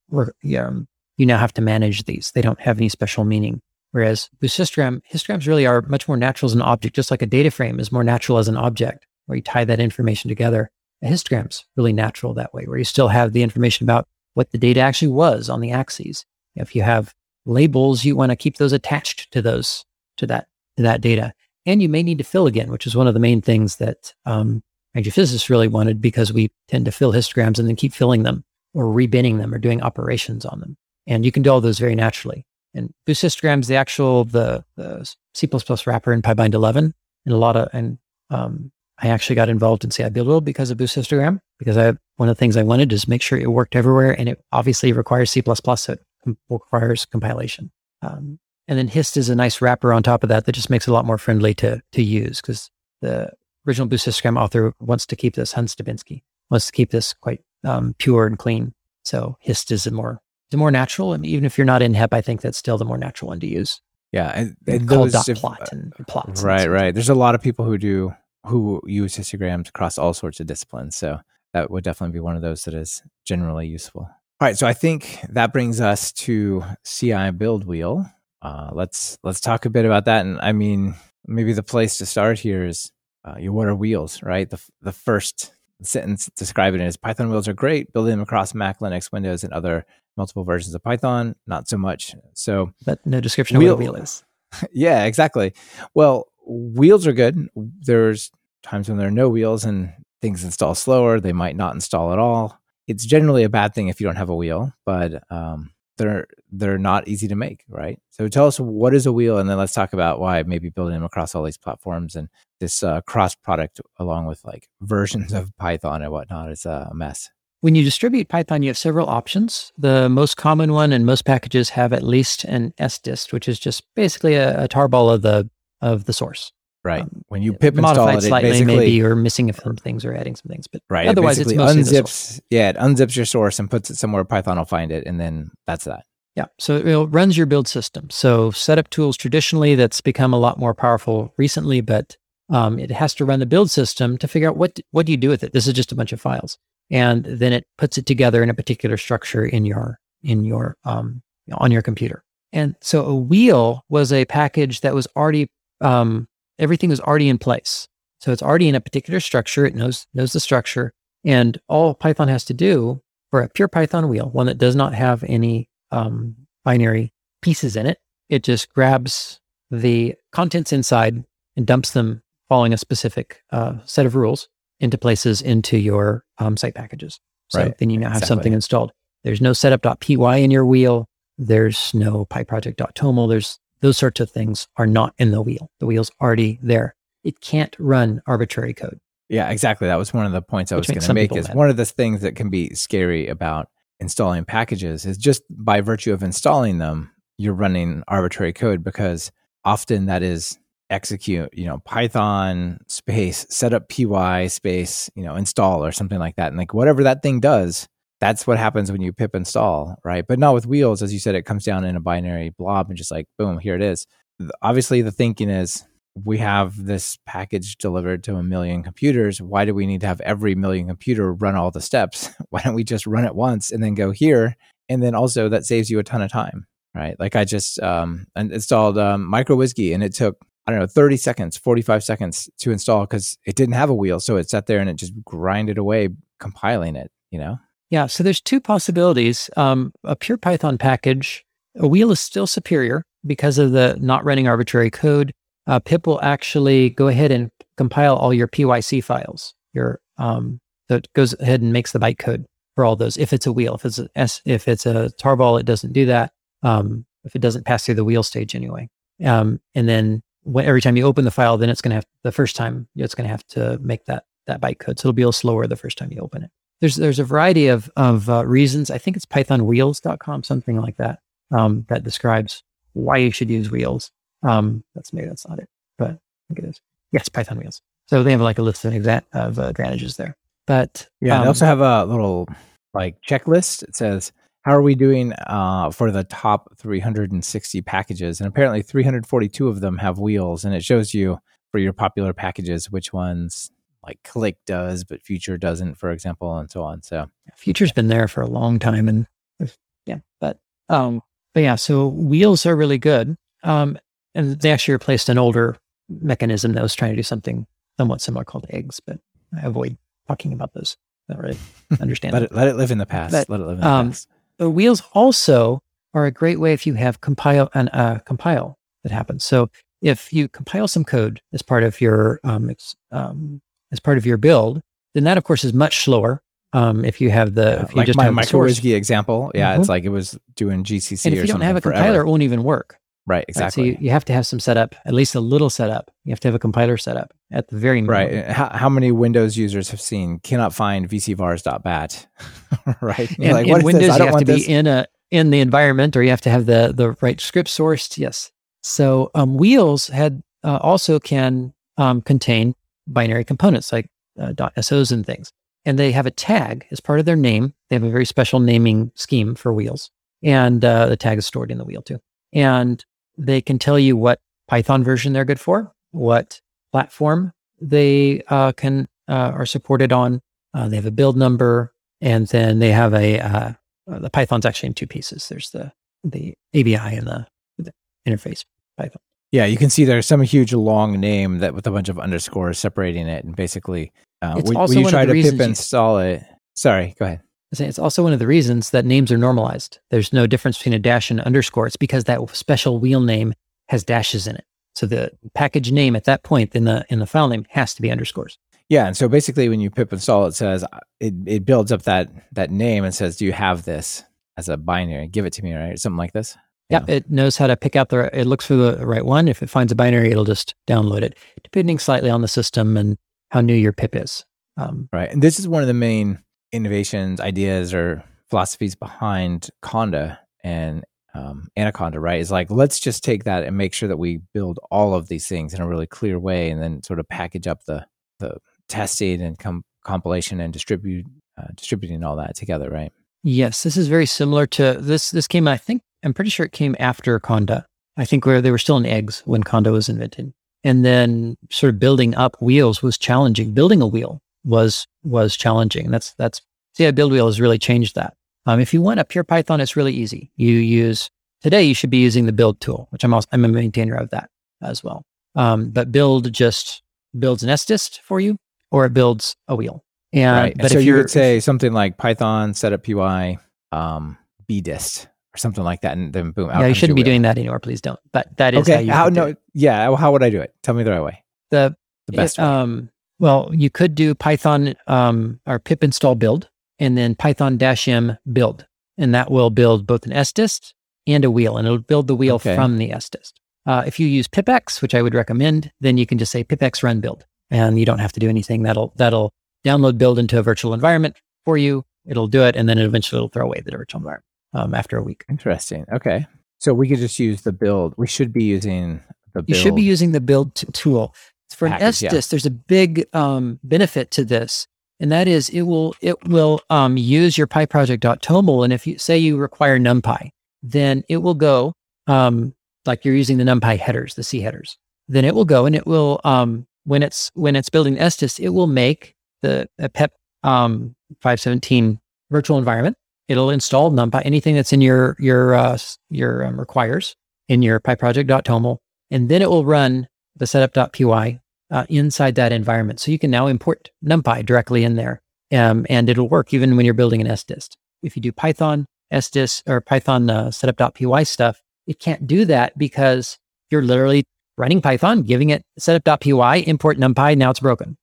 um, you now have to manage these. They don't have any special meaning. Whereas Boost histogram, histograms really are much more natural as an object, just like a data frame is more natural as an object, where you tie that information together. A histogram's really natural that way, where you still have the information about what the data actually was on the axes. If you have labels, you want to keep those attached to those to that to that data, and you may need to fill again, which is one of the main things that um, physicists really wanted because we tend to fill histograms and then keep filling them or rebinning them or doing operations on them, and you can do all those very naturally. And Boost histograms, the actual the, the C++ wrapper in PyBind 11, and a lot of and um, I actually got involved in CI-Build because of Boost histogram because I one of the things I wanted is make sure it worked everywhere, and it obviously requires C++, so it requires compilation. Um, and then Hist is a nice wrapper on top of that that just makes it a lot more friendly to to use because the original Boost histogram author wants to keep this Hans Dembinski wants to keep this quite um, pure and clean. So Hist is more the more natural, and even if you're not in HEP, I think that's still the more natural one to use. Yeah, and, and called dot plot and plots. Right, and right. There's a lot of people who do who use histograms across all sorts of disciplines. So that would definitely be one of those that is generally useful. All right, so I think that brings us to cibuildwheel. Uh, let's let's talk a bit about that. And I mean, maybe the place to start here is uh, you what are wheels, right? The the first sentence describing it is Python wheels are great. Building them across Mac, Linux, Windows, and other multiple versions of Python, not so much. So, but no description wheel, of what a wheel is. yeah, exactly. Well, wheels are good. There's times when there are no wheels and things install slower. They might not install at all. It's generally a bad thing if you don't have a wheel, but um, they're they're not easy to make, right? So tell us what is a wheel, and then let's talk about why maybe building them across all these platforms and this uh, cross product along with like versions of Python and whatnot is a mess. When you distribute Python, you have several options. The most common one, and most packages have at least an sdist, which is just basically a, a tarball of the of the source. Right. Um, when you pip install it, slightly, it basically, maybe you're missing some things or adding some things, but right. Otherwise, it it's unzips. Yeah, it unzips your source and puts it somewhere Python will find it, and then that's that. Yeah. So it runs your build system. So setup tools traditionally that's become a lot more powerful recently, but um, it has to run the build system to figure out what what do you do with it. This is just a bunch of files, and then it puts it together in a particular structure in your in your um, on your computer. And so a wheel was a package that was already um, everything was already in place. So it's already in a particular structure. It knows knows the structure, and all Python has to do for a pure Python wheel, one that does not have any um, binary pieces in it, it just grabs the contents inside and dumps them following a specific uh, set of rules into places into your um, site packages. So right. then you now have exactly. something installed. There's no setup.py in your wheel. There's no pyproject.toml. There's those sorts of things are not in the wheel. The wheel's already there. It can't run arbitrary code. Yeah, exactly. That was one of the points I was going to make. Is mad. one of the things that can be scary about installing packages is just by virtue of installing them, you're running arbitrary code because often that is execute, you know, Python space setup py space, you know, install or something like that. And like whatever that thing does, that's what happens when you pip install, right? But not with wheels, as you said, it comes down in a binary blob and just like boom, here it is. Obviously, the thinking is we have this package delivered to a million computers. Why do we need to have every million computer run all the steps? Why don't we just run it once and then go here? And then also that saves you a ton of time, right? Like I just um, installed um, uWSGI and it took I don't know, 30 seconds, 45 seconds to install because it didn't have a wheel. So it sat there and it just grinded away compiling it, you know? Yeah. So there's two possibilities. Um, a pure Python package, a wheel is still superior because of the not running arbitrary code. Uh, pip will actually go ahead and compile all your PYC files. Your um, goes ahead and makes the bytecode for all those. If it's a wheel, if it's a S, if it's a tarball, it doesn't do that. Um, if it doesn't pass through the wheel stage anyway. Um, and then when, every time you open the file, then it's going to have the first time it's going to have to make that that bytecode. So it'll be a little slower the first time you open it. There's there's a variety of of uh, reasons. I think it's pythonwheels.com, something like that, um, that describes why you should use wheels. Um, that's maybe that's not it, but I think it is. Yes, Python wheels. So they have like a list of exa- of advantages there. But yeah, um, they also have a little like checklist. It says how are we doing uh, for the top 360 packages? And apparently, 342 of them have wheels, and it shows you for your popular packages which ones like Click does, but Future doesn't, for example, and so on. So Future's been there for a long time, and yeah, but um, but yeah, so wheels are really good. Um, and they actually replaced an older mechanism that was trying to do something somewhat similar called eggs, but I avoid talking about those. I don't really understand. let, it, let it live in the past. But, let it live in the um, past. The wheels also are a great way if you have compile an uh, compile that happens. So if you compile some code as part of your um, um, as part of your build, then that of course is much slower. Um, if you have the Yeah, if you like just my have the example. Yeah, Mhm. it's like it was doing GCC and if you don't have a forever. compiler, it won't even work. Right, right? exactly. So you, you have to have some setup, at least a little setup. You have to have a compiler setup at the very minimum. Right. How, how many Windows users have seen cannot find vcvars.bat? right. And like, in Windows, you don't have want to this. be in a in the environment, or you have to have the the right script sourced. Yes. So um, Wheels had uh, also can um, contain binary components like uh, .sos and things, and they have a tag as part of their name. They have a very special naming scheme for Wheels, and uh, the tag is stored in the wheel too. And they can tell you what Python version they're good for, what platform they uh, can uh, are supported on. Uh, they have a build number, and then they have a uh, the Python's actually in two pieces. There's the the ABI and the, the interface Python. Yeah, you can see there's some huge long name that with a bunch of underscores separating it, and basically, uh, It's when, also when you try to pip reasons you- install it. Sorry, go ahead. It's also one of the reasons that names are normalized. There's no difference between a dash and an underscore. It's because that special wheel name has dashes in it. So the package name at that point in the in the file name has to be underscores. Yeah, and so basically, when you pip install, it says it, it builds up that that name and says, "Do you have this as a binary? Give it to me, right? Something like this." Yeah, it knows how to pick out the. It looks for the right one. If it finds a binary, it'll just download it, depending slightly on the system and how new your pip is. Um, Right. And this is one of the main innovations, ideas, or philosophies behind Conda and um, Anaconda, right? Is like, let's just take that and make sure that we build all of these things in a really clear way and then sort of package up the, the testing and com- compilation and distribute, uh, distributing all that together, right? Yes, this is very similar to this. This came, I think, I'm pretty sure it came after Conda. I think where they were still in eggs when Conda was invented, and then sort of building up wheels was challenging. Building a wheel was was challenging. That's that's cibuildwheel has really changed that. Um, if you want a pure Python, it's really easy. You use today. You should be using the build tool, which I'm also I'm a maintainer of that as well. Um, but build just builds an SDist for you, or it builds a wheel. And right. but so if you could say something like Python setup py um, bdist or something like that, and then boom. out yeah, you shouldn't be wheel. doing that anymore. Please don't. But that is Okay. you How, no? Yeah. How would I do it? Tell me the right way. the The best it, way. um well you could do python um or pip install build and then python dash m build and that will build both an sdist and a wheel and it'll build the wheel Okay. from the sdist uh, if you use pipx, which i would recommend then you can just say pipx run build and you don't have to do anything that'll that'll download build into a virtual environment for you it'll do it and then eventually it'll throw away the virtual environment um, after a week Interesting. Okay. So we could just use the build. We should be using the build. You should be using the build t- tool. For an Package, yeah. There's a big um, benefit to this, and that is it will it will um, use your PyProject.toml. And if you say you require NumPy, then it will go um, like you're using the NumPy headers, the C headers. Then it will go and it will um, when it's when it's building SDist, it will make the a PEP um, 517 virtual environment. It'll install NumPy, anything that's in your your uh, your um, requires in your PyProject.toml and then it will run the setup.py uh, inside that environment. So you can now import NumPy directly in there, um, and it'll work even when you're building an SDist. If you do Python SDist or Python uh, setup.py stuff, it can't do that because you're literally running Python, giving it setup.py, import NumPy, now it's broken.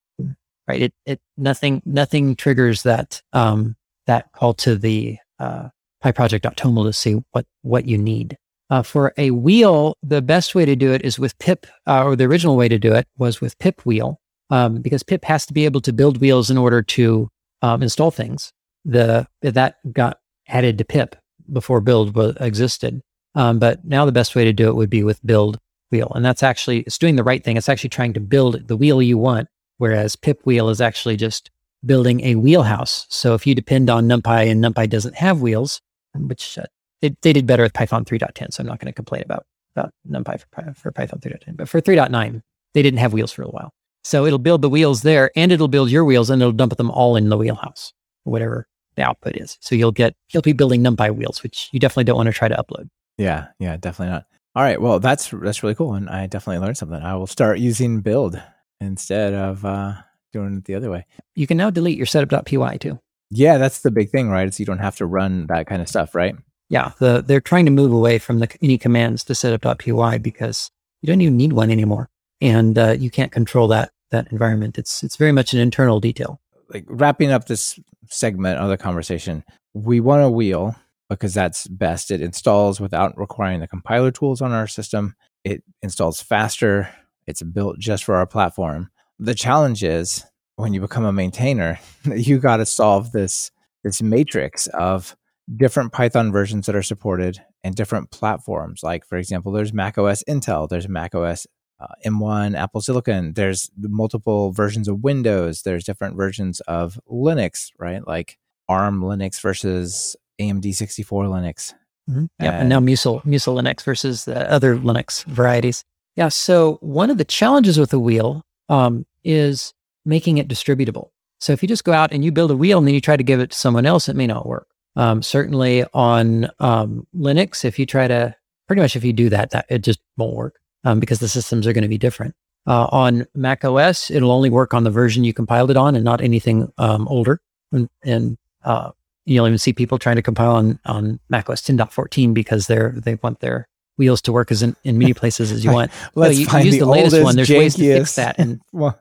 Right? It it nothing nothing triggers that um, that call to the uh, PyProject.toml to see what what you need. Uh, for a wheel, the best way to do it is with pip, uh, or the original way to do it was with pip wheel, um, because pip has to be able to build wheels in order to um, install things. The that got added to pip before build existed, um, but now the best way to do it would be with build wheel, and that's actually it's doing the right thing. It's actually trying to build the wheel you want, whereas pip wheel is actually just building a wheelhouse. So if you depend on NumPy and NumPy doesn't have wheels, which uh, they, they did better with Python 3.10, so I'm not going to complain about, about NumPy for, for Python 3.10. But for 3.9, they didn't have wheels for a while. So it'll build the wheels there and it'll build your wheels and it'll dump them all in the wheelhouse, whatever the output is. So you'll get, you'll be building NumPy wheels, which you definitely don't want to try to upload. Yeah. Yeah. Definitely not. All right. Well, that's that's really cool, and I definitely learned something. I will start using build instead of uh, doing it the other way. You can now delete your setup.py too. Yeah, that's the big thing, right? Is you don't have to run that kind of stuff, right? Yeah, the, they're trying to move away from the any commands to setup.py because you don't even need one anymore, and uh, you can't control that that environment. It's it's very much an internal detail. Like wrapping up this segment of the conversation, we want a wheel because that's best. It installs without requiring the compiler tools on our system. It installs faster. It's built just for our platform. The challenge is when you become a maintainer, you got to solve this this matrix of different Python versions that are supported and different platforms. Like for example, there's Mac OS Intel, there's Mac OS uh, M1, Apple Silicon. There's multiple versions of Windows. There's different versions of Linux, right? Like ARM Linux versus AMD 64 Linux. Mm-hmm. Yeah, and, and now musl, musl Linux versus the other Linux varieties. Yeah. So one of the challenges with the wheel um, is making it distributable. So if you just go out and you build a wheel and then you try to give it to someone else, it may not work. Um, certainly on um, Linux, if you try to pretty much if you do that, that it just won't work um, because the systems are going to be different. Uh, on Mac OS, it'll only work on the version you compiled it on and not anything um, older. And, and uh, you'll even see people trying to compile on, on Mac OS 10.14 because they're they want their wheels to work as in, in many places as you want. Let's so you, find use the, the latest one. There's jankiest. ways to fix that. And well,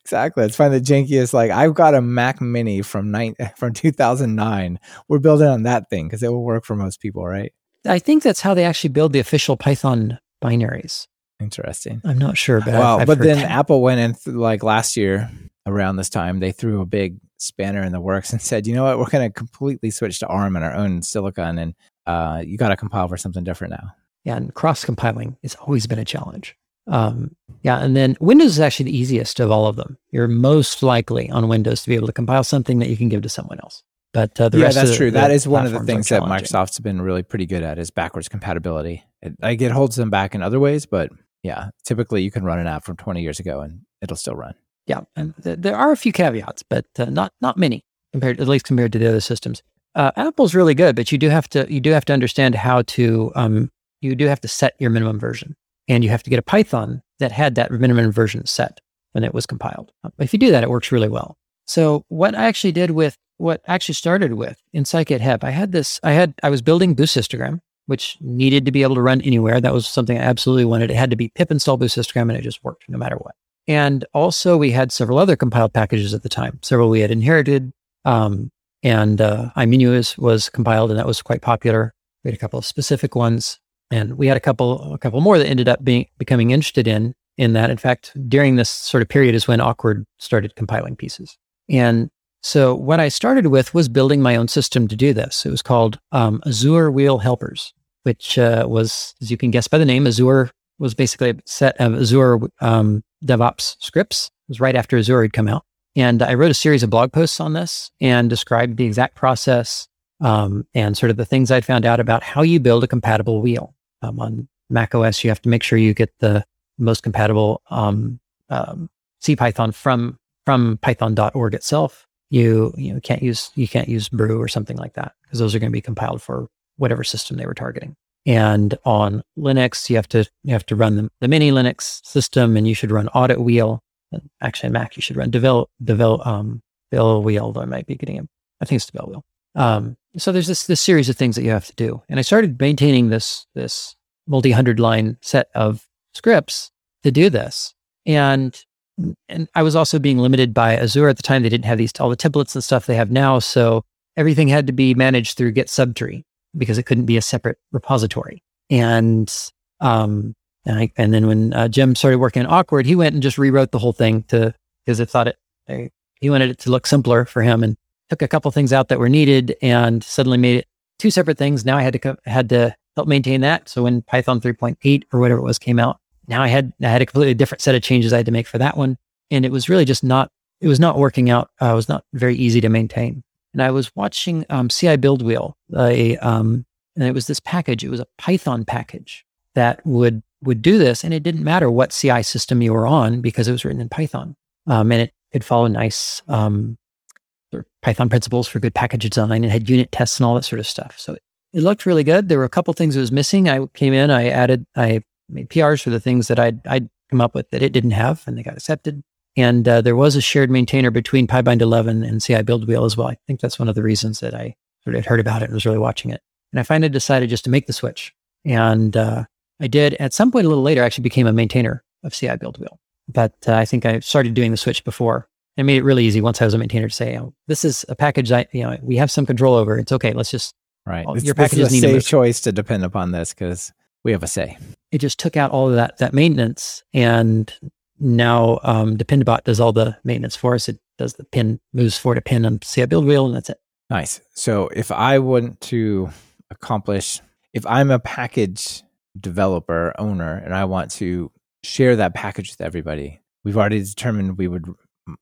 exactly. Let's find the jankiest. Like I've got a Mac Mini from nine from 2009. We're building on that thing because it will work for most people, right? I think that's how they actually build the official Python binaries. Interesting. I'm not sure, but well, I've, but then that. Apple went in th- like last year around this time, they threw a big spanner in the works and said, you know what, we're going to completely switch to ARM and our own silicon, and uh, you got to compile for something different now. Yeah, and cross compiling has always been a challenge. Um, yeah, and then Windows is actually the easiest of all of them. You're most likely on Windows to be able to compile something that you can give to someone else. But uh, the yeah, rest that's the, true. The that is one of the things that. Microsoft's been really pretty good at is backwards compatibility. It, like it holds them back in other ways, but yeah, typically you can run an app from 20 years ago and it'll still run. Yeah, and th- there are a few caveats, but uh, not not many compared, at least compared to the other systems. Uh, Apple's really good, but you do have to you do have to understand how to um, you do have to set your minimum version, and you have to get a Python that had that minimum version set when it was compiled. If you do that, it works really well. So what I actually did with what I actually started with in scikit-hep, I had this. I had I was building Boost Histogram, which needed to be able to run anywhere. That was something I absolutely wanted. It had to be pip install Boost Histogram, and it just worked no matter what. And also, we had several other compiled packages at the time. Several we had inherited, um, and uh, iminuit was compiled, and that was quite popular. We had a couple of specific ones, and we had a couple a couple more that ended up being becoming interested in in that. In fact, during this sort of period is when Awkward started compiling pieces. And so, what I started with was building my own system to do this. It was called um, Azure Wheel Helpers, which uh, was, as you can guess by the name, Azure was basically a set of Azure um, DevOps scripts. It was right after Azure had come out. And I wrote a series of blog posts on this and described the exact process um, and sort of the things I'd found out about how you build a compatible wheel. Um, on Mac OS, you have to make sure you get the most compatible um, um, CPython from from Python.org itself. You you know, can't use you can't use Brew or something like that because those are going to be compiled for whatever system they were targeting. And on Linux, you have to you have to run the, the manylinux system, and you should run auditwheel. Actually, on Mac, you should run Develop Develop um, Devel Wheel. Though I might be getting it. I think it's Devel Wheel. Um, so there's this this series of things that you have to do, and I started maintaining this this multi hundred line set of scripts to do this, and and I was also being limited by Azure at the time. They didn't have these all the templates and stuff they have now, so everything had to be managed through Git subtree because it couldn't be a separate repository. And um, and, I, and then when uh, Jim started working on Awkward, he went and just rewrote the whole thing to because it thought it I, he wanted it to look simpler for him and took a couple things out that were needed and suddenly made it two separate things. Now I had to co- had to help maintain that. So when Python 3.8 or whatever it was came out, now I had I had a completely different set of changes I had to make for that one, and it was really just not it was not working out. Uh, it was not very easy to maintain. And I was watching um, cibuildwheel, a, um, and it was this package. It was a Python package that would would do this, and it didn't matter what CI system you were on because it was written in Python, um, and it could follow nice um, sort of Python principles for good package design. It had unit tests and all that sort of stuff. So it, looked really good. There were a couple things that was missing. I came in, I added, I made PRs for the things that I'd, I'd come up with that it didn't have, and they got accepted. And uh, there was a shared maintainer between PyBind 11 and cibuildwheel as well. I think that's one of the reasons that I sort of heard about it and was really watching it. And I finally decided just to make the switch. And uh, I did at some point a little later, I actually became a maintainer of cibuildwheel. But uh, I think I started doing the switch before. It made it really easy once I was a maintainer to say, oh, this is a package that, you know, we have some control over. It's okay. Let's just, Right. Well, your this packages is need a safe move. choice to depend upon this because we have a say. it just took out all of that, that maintenance. And now um, Dependabot does all the maintenance for us. It does the pin, moves forward a pin on cibuildwheel, and that's it. Nice. So if I want to accomplish, if I'm a package developer owner and I want to share that package with everybody, we've already determined we would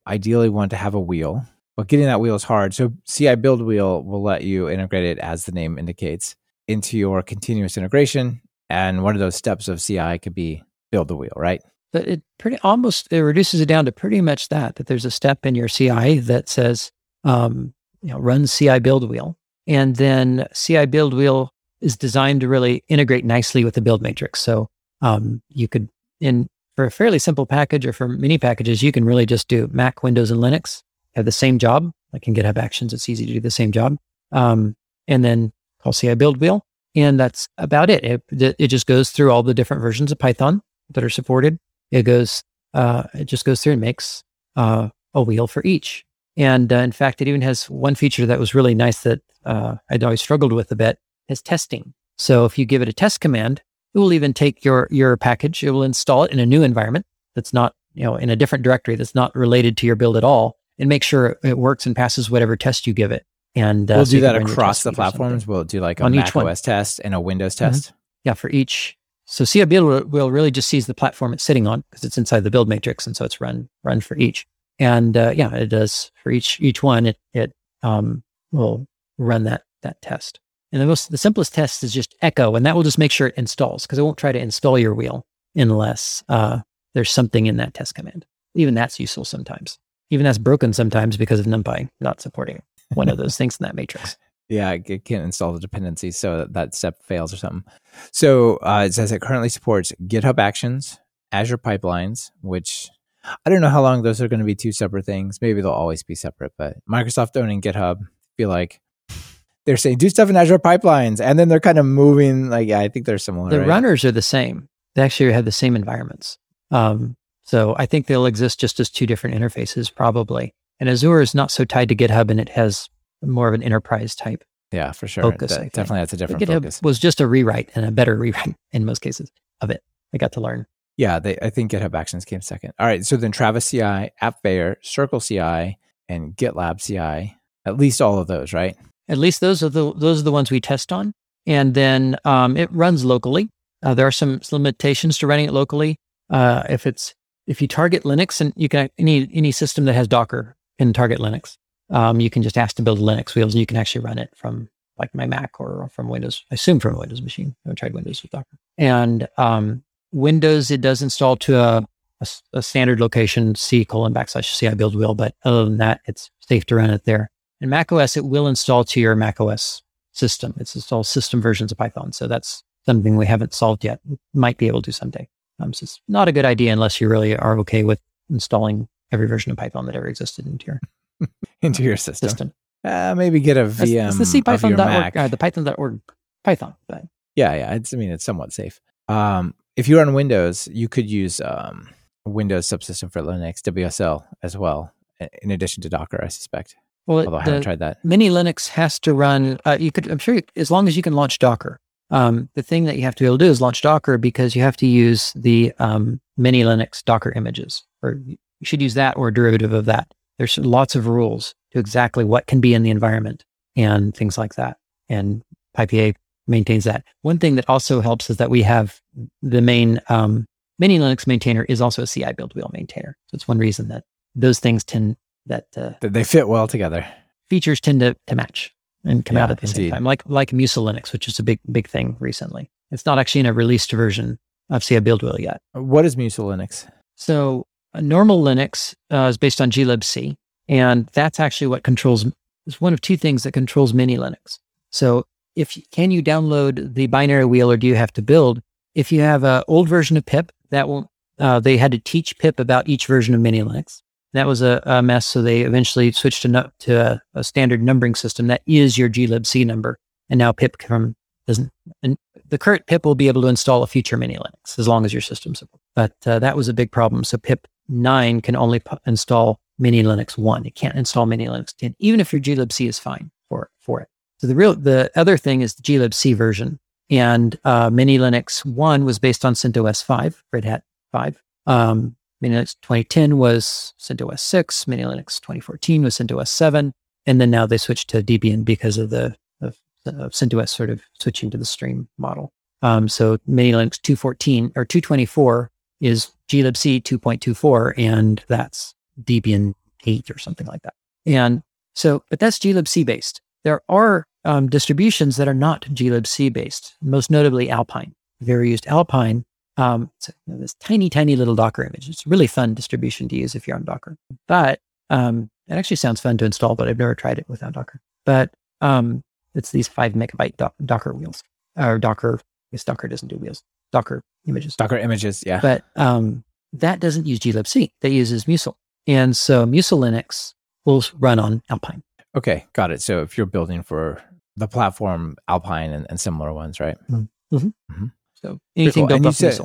ideally want to have a wheel, but getting that wheel is hard. So cibuildwheel will let you integrate it as the name indicates into your continuous integration. And one of those steps of CI could be build the wheel, right? But it pretty almost it reduces it down to pretty much that. That there's a step in your CI that says, um, you know, run cibuildwheel, and then cibuildwheel is designed to really integrate nicely with the build matrix. So um, you could, in for a fairly simple package or for many packages, you can really just do Mac, Windows, and Linux. Have the same job. Like in GitHub Actions, it's easy to do the same job, um, and then call cibuildwheel, and that's about it. It it just goes through all the different versions of Python that are supported. It goes uh, it just goes through and makes uh, a wheel for each. And uh, in fact it even has one feature that was really nice that uh, i'd always struggled with a bit is testing. So if you give it a test command it will even take your your package it will install it in a new environment that's not you know in a different directory that's not related to your build at all and make sure it works and passes whatever test you give it and uh, we'll so do that across the suite or something. platforms. We'll do like a On each Mac one. OS test and a Windows Mhm. test. Yeah, for each. So cibuildwheel really just sees the platform it's sitting on because it's inside the build matrix, and so it's run run for each. And uh, yeah, it does for each each one. It it um, will run that that test. And the most the simplest test is just echo, and that will just make sure it installs because it won't try to install your wheel unless uh, there's something in that test command. Even that's useful sometimes. Even that's broken sometimes because of NumPy not supporting one of those things in that matrix. Yeah, it can't install the dependencies, so that, that step fails or something. So uh, it says it currently supports GitHub Actions, Azure Pipelines, which I don't know how long those are going to be two separate things. Maybe they'll always be separate, but Microsoft owning GitHub, feel like they're saying do stuff in Azure Pipelines, and then they're kind of moving. Like, yeah, I think they're similar. The right? runners are the same. They actually have the same environments. Um, so I think they'll exist just as two different interfaces, probably. And Azure is not so tied to GitHub, and it has more of an enterprise type. yeah, for sure. focus, That- definitely, that's a But different GitHub focus. was just a rewrite and a better rewrite in most cases of it. I got to learn. Yeah, they, I think GitHub Actions came second. All right, so then Travis CI, AppVeyor, Circle CI, and GitLab CI. At least all of those, right? At least those are the those are the ones we test on, and then um, it runs locally. Uh, there are some limitations to running it locally. Uh, if it's if you target Linux and you can any any system that has Docker can target Linux, um, you can just ask to build Linux wheels you can actually run it from like my Mac or from Windows. I assume from a Windows machine. I tried Windows with Docker. And um, Windows it does install to a standard location C colon backslash cibuildwheel, but other than that, it's safe to run it there. And Mac OS, it will install to your Mac OS system. It's installed system versions of Python. So that's something we haven't solved yet. Might be able to someday. Um, so it's not a good idea unless you really are okay with installing every version of Python that ever existed into your Into your system. system. Uh, maybe get a VM that's the of your Mac. cpython.org, uh, the python.org Python. But Yeah, yeah. It's, I mean, it's somewhat safe. Um, if you're on Windows, you could use um, Windows subsystem for Linux, WSL, as well, in addition to Docker, I suspect. Well, Although I haven't tried that. manylinux has to run. Uh, you could, I'm sure, you, as long as you can launch Docker. Um, the thing that you have to be able to do is launch Docker because you have to use the um, manylinux Docker images, or you should use that or a derivative of that. There's lots of rules to exactly what can be in the environment and things like that. And PyPA maintains that. One thing that also helps is that we have the main um, manylinux maintainer is also a cibuildwheel maintainer. So it's one reason that those things tend that uh, They fit well together. features tend to, to match and come out at the indeed. same time, like like musllinux, which is a big big thing recently. It's not actually in a released version of cibuildwheel yet. What is musllinux? So a normal Linux uh, is based on glibc, and that's actually what controls. It's one of two things that controls manylinux. So if can you download the binary wheel or do you have to build? If you have an old version of pip, that will uh, they had to teach pip about each version of manylinux. That was a, a mess, so they eventually switched to, to a, a, standard numbering system that is your glibc number, and now pip from doesn't. And the current pip will be able to install a future manylinux as long as your system supports. But uh, that was a big problem. So pip nine can only install manylinux one. It can't install manylinux ten, even if your glibc is fine for for it. So the real the other thing is the glibc version, and uh, manylinux one was based on CentOS five, Red Hat five. Um, manylinux 2010 was CentOS 6. manylinux 2014 was CentOS 7. And then now they switched to Debian because of the of, of CentOS sort of switching to the stream model. Um, so manylinux 214 or 224 is glibc 2.24, and that's Debian 8 or something like that. And so, but that's glibc based. There are um, distributions that are not glibc based, most notably Alpine. Very used Alpine, um, so, you know, this tiny, tiny little Docker image. It's a really fun distribution to use if you're on Docker. But um, it actually sounds fun to install, but I've never tried it without Docker. But um, it's these five megabyte do- Docker wheels or Docker. I guess Docker doesn't do wheels. Docker images. Docker images, yeah. But um, that doesn't use glibc. That uses Musl, and so musllinux will run on Alpine. Okay, got it. So if you're building for the platform Alpine and, and similar ones, right? Mm-hmm. Mm-hmm. So anything cool. built said,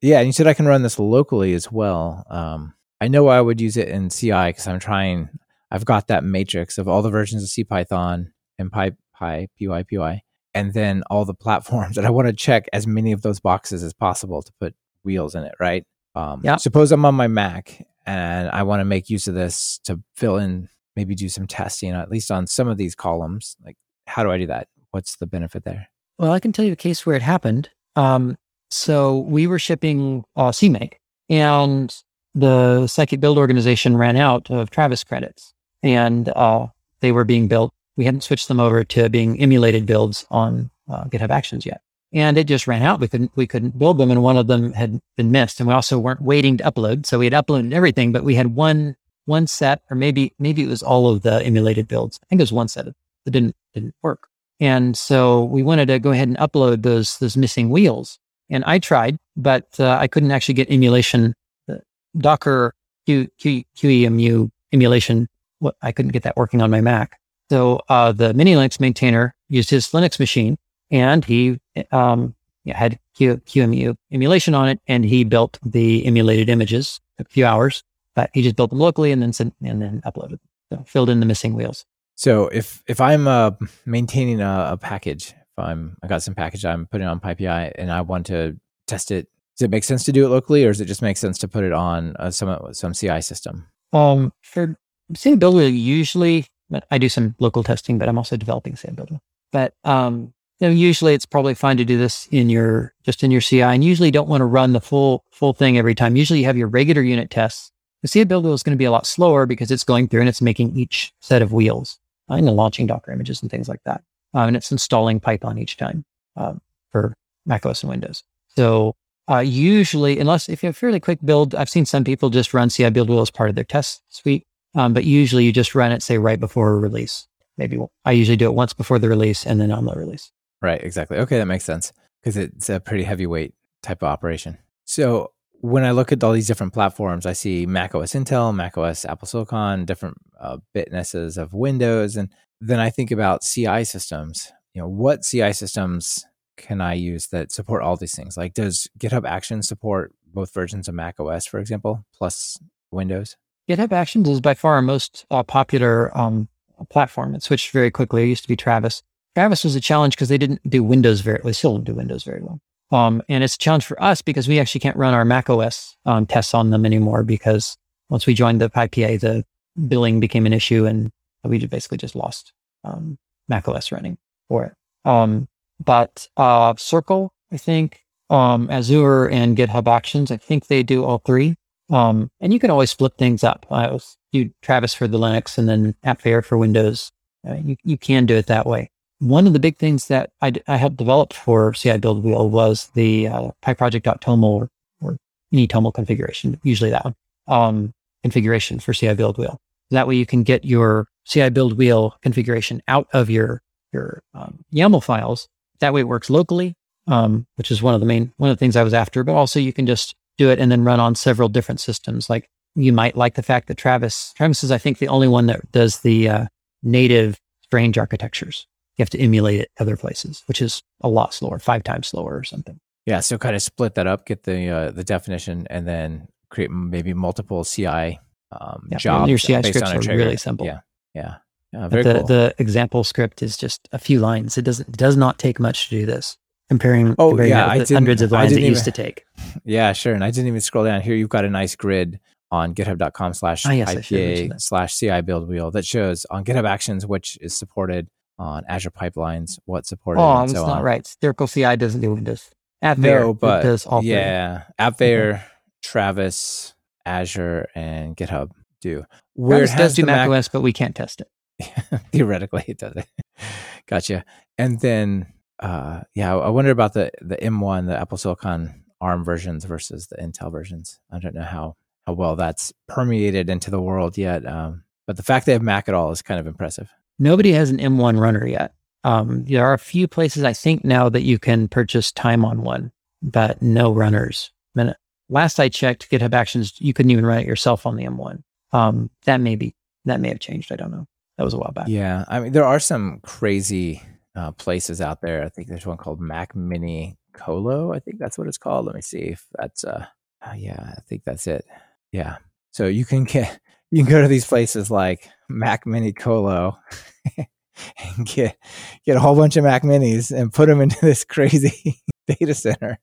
Yeah, and you said I can run this locally as well. Um, I know I would use it in CI because I'm trying. I've got that matrix of all the versions of CPython and Py, Py, Py, Py, and then all the platforms that I want to check as many of those boxes as possible to put wheels in it. Right. Um, yeah. Suppose I'm on my Mac and I want to make use of this to fill in, maybe do some testing, at least on some of these columns. Like, how do I do that? What's the benefit there? Well, I can tell you a case where it happened. Um, so we were shipping uh, CMake, and the Scikit Build organization ran out of Travis credits, and uh, they were being built. We hadn't switched them over to being emulated builds on uh, GitHub Actions yet, and it just ran out. We couldn't we couldn't build them, and one of them had been missed, and we also weren't waiting to upload. So we had uploaded everything, but we had one one set, or maybe maybe it was all of the emulated builds. I think it was one set that didn't didn't work. And so we wanted to go ahead and upload those those missing wheels. And I tried, but uh, I couldn't actually get emulation, uh, Docker Q, Q, QEMU emulation. What I couldn't get that working on my Mac. So uh, the manylinux maintainer used his Linux machine, and he um, had Q, QEMU emulation on it, and he built the emulated images. Took a few hours, but he just built them locally and then sent, and then uploaded. So filled in the missing wheels. So if if I'm uh, maintaining a, a, package, if I'm I got some package I'm putting on PyPI and I want to test it, does it make sense to do it locally, or does it just make sense to put it on uh, some some CI system? Um, for cibuildwheel, usually I do some local testing, but I'm also developing cibuildwheel. But um, you know, usually it's probably fine to do this in your just in your CI, and usually don't want to run the full full thing every time. Usually you have your regular unit tests. The cibuildwheel is going to be a lot slower because it's going through and it's making each set of wheels and launching Docker images and things like that. Uh, and it's installing Python each time uh, for macOS and Windows. So uh, usually, unless if you have a fairly quick build, I've seen some people just run cibuildwheel as part of their test suite. Um, but usually you just run it, say, right before a release. Maybe I usually do it once before the release and then on the release. Right, exactly. Okay, that makes sense because it's a pretty heavyweight type of operation. So when I look at all these different platforms, I see Mac OS Intel, Mac OS Apple Silicon, different uh, bitnesses of Windows, and then I think about CI systems. You know, what CI systems can I use that support all these things? Like, does GitHub Actions support both versions of Mac OS, for example, plus Windows? GitHub Actions is by far our most uh, popular um, platform. It switched very quickly. It used to be Travis. Travis was a challenge because they didn't do Windows very. They still don't do Windows very well. Um, and it's a challenge for us because we actually can't run our Mac OS um, tests on them anymore because once we joined the PyPA, the billing became an issue and we basically just lost um, Mac OS running for it. Um, but uh, Circle, I think, um, Azure and GitHub Actions, I think they do all three. Um, and you can always flip things up. I was Travis for the Linux and then AppVeyor for Windows. Uh, you, you can do it that way one of the big things that I, I helped develop for cibuildwheel was the uh, pyproject.toml or, or any toml configuration, usually that one, um, configuration for cibuildwheel. That way you can get your cibuildwheel configuration out of your your um, YAML files. That way it works locally, um, which is one of the main one of the things I was after. But also you can just do it and then run on several different systems. Like you might like the fact that Travis Travis is I think the only one that does the uh, native strange architectures. You have to emulate it other places, which is a lot slower, five times slower or something. Yeah, so kind of split that up, get the uh, the definition, and then create maybe multiple CI um, Yeah, jobs. your CI scripts are really simple. Yeah, yeah, yeah But very the, cool. the example script is just a few lines. It doesn't does not take much to do this. Comparing, Oh, comparing yeah, I the hundreds of lines it didn't used to take. yeah, sure. And I didn't even scroll down here. You've got a nice grid on github.com slash Ah, yes, I should have mentioned IPA slash cibuildwheel that shows on GitHub Actions which is supported on Azure Pipelines, what's supported. Oh, that's so not on. right. Circle CI doesn't do Windows. AppVeyor No, but does all yeah, AppVeyor, Travis, Azure, and GitHub do. Where Travis does do Mac Mac, OS, but we can't test it. theoretically it does it. gotcha. And then, uh, yeah, I wonder about the the M1, the Apple Silicon ARM versions versus the Intel versions. I don't know how how well that's permeated into the world yet. Um, but the fact they have Mac at all is kind of impressive. Nobody has an M1 runner yet. Um, there are a few places I think now that you can purchase time on one, but no runners. Minute. Last I checked, GitHub Actions, you couldn't even run it yourself on the M1. Um, that may be that may have changed. I don't know. That was a while back. Yeah, I mean there are some crazy uh, places out there. I think there's one called Mac Mini Colo. I think that's what it's called. Let me see if that's uh, uh yeah, I think that's it. Yeah. So you can get you can go to these places like Mac Mini Colo and get get a whole bunch of Mac Minis and put them into this crazy data center.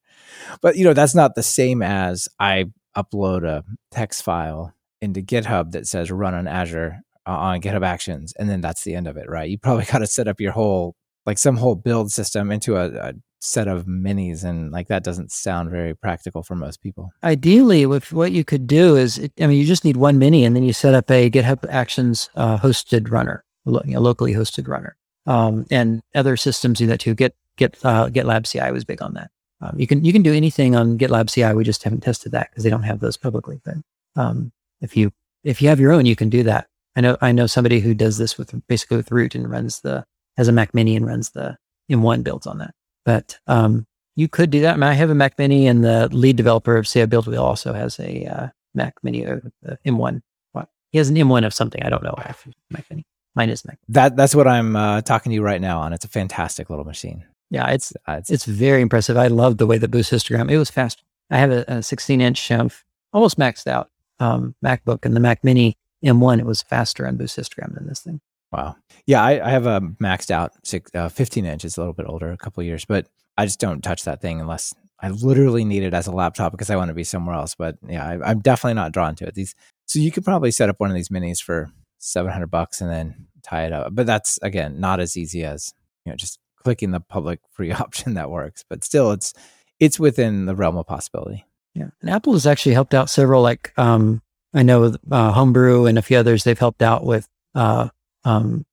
But you know, that's not the same as I upload a text file into GitHub that says run on Azure uh, on GitHub Actions, and then that's the end of it, right? You probably got to set up your whole like some whole build system into a, a set of minis, and like that doesn't sound very practical for most people. Ideally, with what you could do is, it, I mean, you just need one mini, and then you set up a GitHub Actions uh, hosted runner, lo- you know, locally hosted runner. Um, and other systems do that too. Get Get uh, GitLab CI was big on that. Um, you can you can do anything on GitLab CI. We just haven't tested that because they don't have those publicly. But um, if you if you have your own, you can do that. I know I know somebody who does this with basically with Root and runs the has a Mac Mini and runs the M1 builds on that. But um, you could do that. I, mean, I have a Mac Mini, and the lead developer of CI Build Wheel also has a uh, Mac Mini uh, uh, M1. What? He has an M1 of something. I don't know. I Mac Mini. Mine is Mac. That that's what I'm uh, talking to you right now on. It's a fantastic little machine. Yeah, it's Uh, it's, it's very impressive. I love the way that Boost histogram. It was fast. I have a, a 16 inch, um, almost maxed out um, MacBook, and the Mac Mini M1. It was faster on Boost histogram than this thing. Wow. Yeah, I, I have a maxed out six, uh, 15 inch. It's a little bit older, a couple years, but I just don't touch that thing unless I literally need it as a laptop because I want to be somewhere else. But yeah, I, I'm definitely not drawn to it. These so you could probably set up one of these minis for 700 bucks and then tie it up. But that's again not as easy as you know just clicking the public free option that works. But still, it's it's within the realm of possibility. Yeah, and Apple has actually helped out several. Like um, I know uh, Homebrew and a few others. They've helped out with uh, um,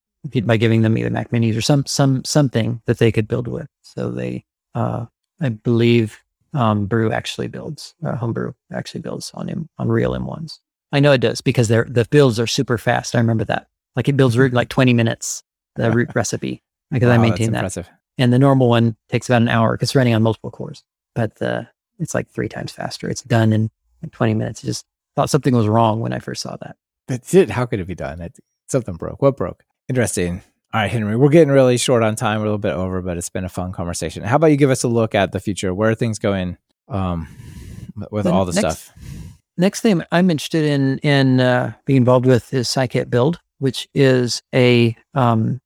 by giving them either Mac Minis or some some something that they could build with. So they, uh, I believe, um, Brew actually builds. Uh, Homebrew actually builds on M, on real M1s. I know it does because their the builds are super fast. I remember that. Like it builds root in like 20 minutes. The root recipe because I maintain that impressive. and the normal one takes about an hour because it's running on multiple cores. But the it's like three times faster. It's done in like 20 minutes. I just thought something was wrong when I first saw that. That's it. How could it be done? It, something broke. What broke? Interesting. All right, Henry, we're getting really short on time. We're a little bit over, but it's been a fun conversation. How about you give us a look at the future? Where are things going um, with The all the next- stuff? Next thing I'm interested in in uh, being involved with is Scikit Build, which is a um,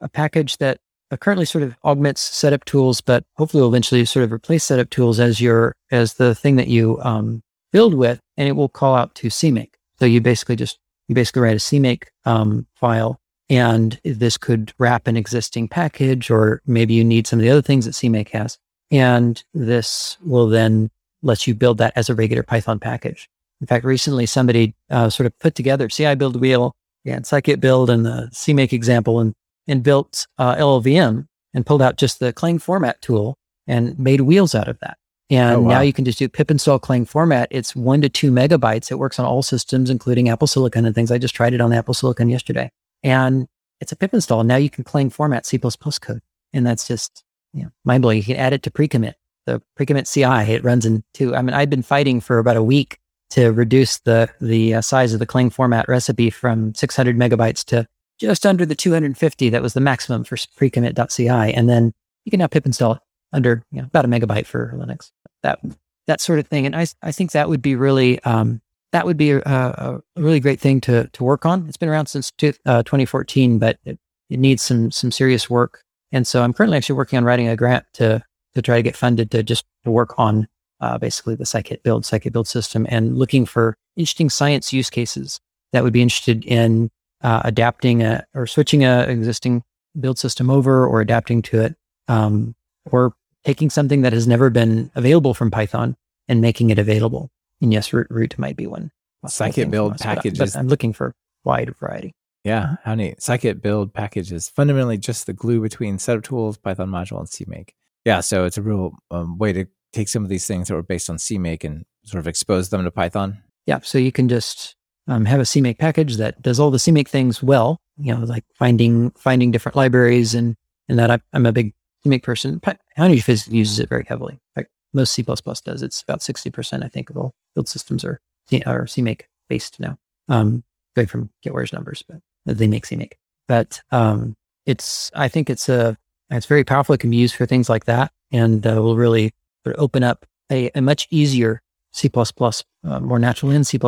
a package that uh, currently sort of augments setup tools, but hopefully will eventually sort of replace setup tools as your as the thing that you um, build with, and it will call out to CMake. So you basically just you basically write a CMake um, file, and this could wrap an existing package, or maybe you need some of the other things that CMake has, and this will then let you build that as a regular Python package. In fact, recently somebody uh, sort of put together cibuildwheel and Scikit build and the CMake example and, and built uh, LLVM and pulled out just the Clang format tool and made wheels out of that. And Oh, wow. now you can just do pip install Clang format. It's one to two megabytes. It works on all systems, including Apple Silicon and things. I just tried it on Apple Silicon yesterday. And it's a pip install. Now you can clang format C code. And that's just you know, mind blowing. You can add it to pre-commit. The pre-commit CI, it runs in two. I mean, I've been fighting for about a week to reduce the the uh, size of the Clang format recipe from 600 megabytes to just under the 250. That was the maximum for precommit.ci. And then you can now pip install it under you know, about a megabyte for Linux. That that sort of thing. And I I think that would be really um, that would be a, a, really great thing to to work on. It's been around since two, uh, 2014, but it, it needs some some serious work. And so I'm currently actually working on writing a grant to to try to get funded to just to work on uh, basically the scikit build scikit build system and looking for interesting science use cases that would be interested in uh, adapting a, or switching a existing build system over or adapting to it um, or taking something that has never been available from Python and making it available. And yes, root, root might be one. Scikit build packages. But, I'm looking for wide variety. Yeah, how neat. Scikit build package is fundamentally just the glue between setup tools, Python module, and CMake. Yeah, so it's a real um, way to take some of these things that were based on CMake and sort of expose them to Python. Yeah, so you can just um, have a CMake package that does all the CMake things well. You know, like finding finding different libraries and and that I, am a big CMake person. Honeybee uses it very heavily. In fact, most C++ does. It's about 60%, I think, of all build systems are, are CMake based now. Um, going from Kitware's numbers, but they make CMake. But um, it's, I think it's a, it's very powerful. It can be used for things like that and uh, will really open up a, a much easier C++, uh, more natural in C++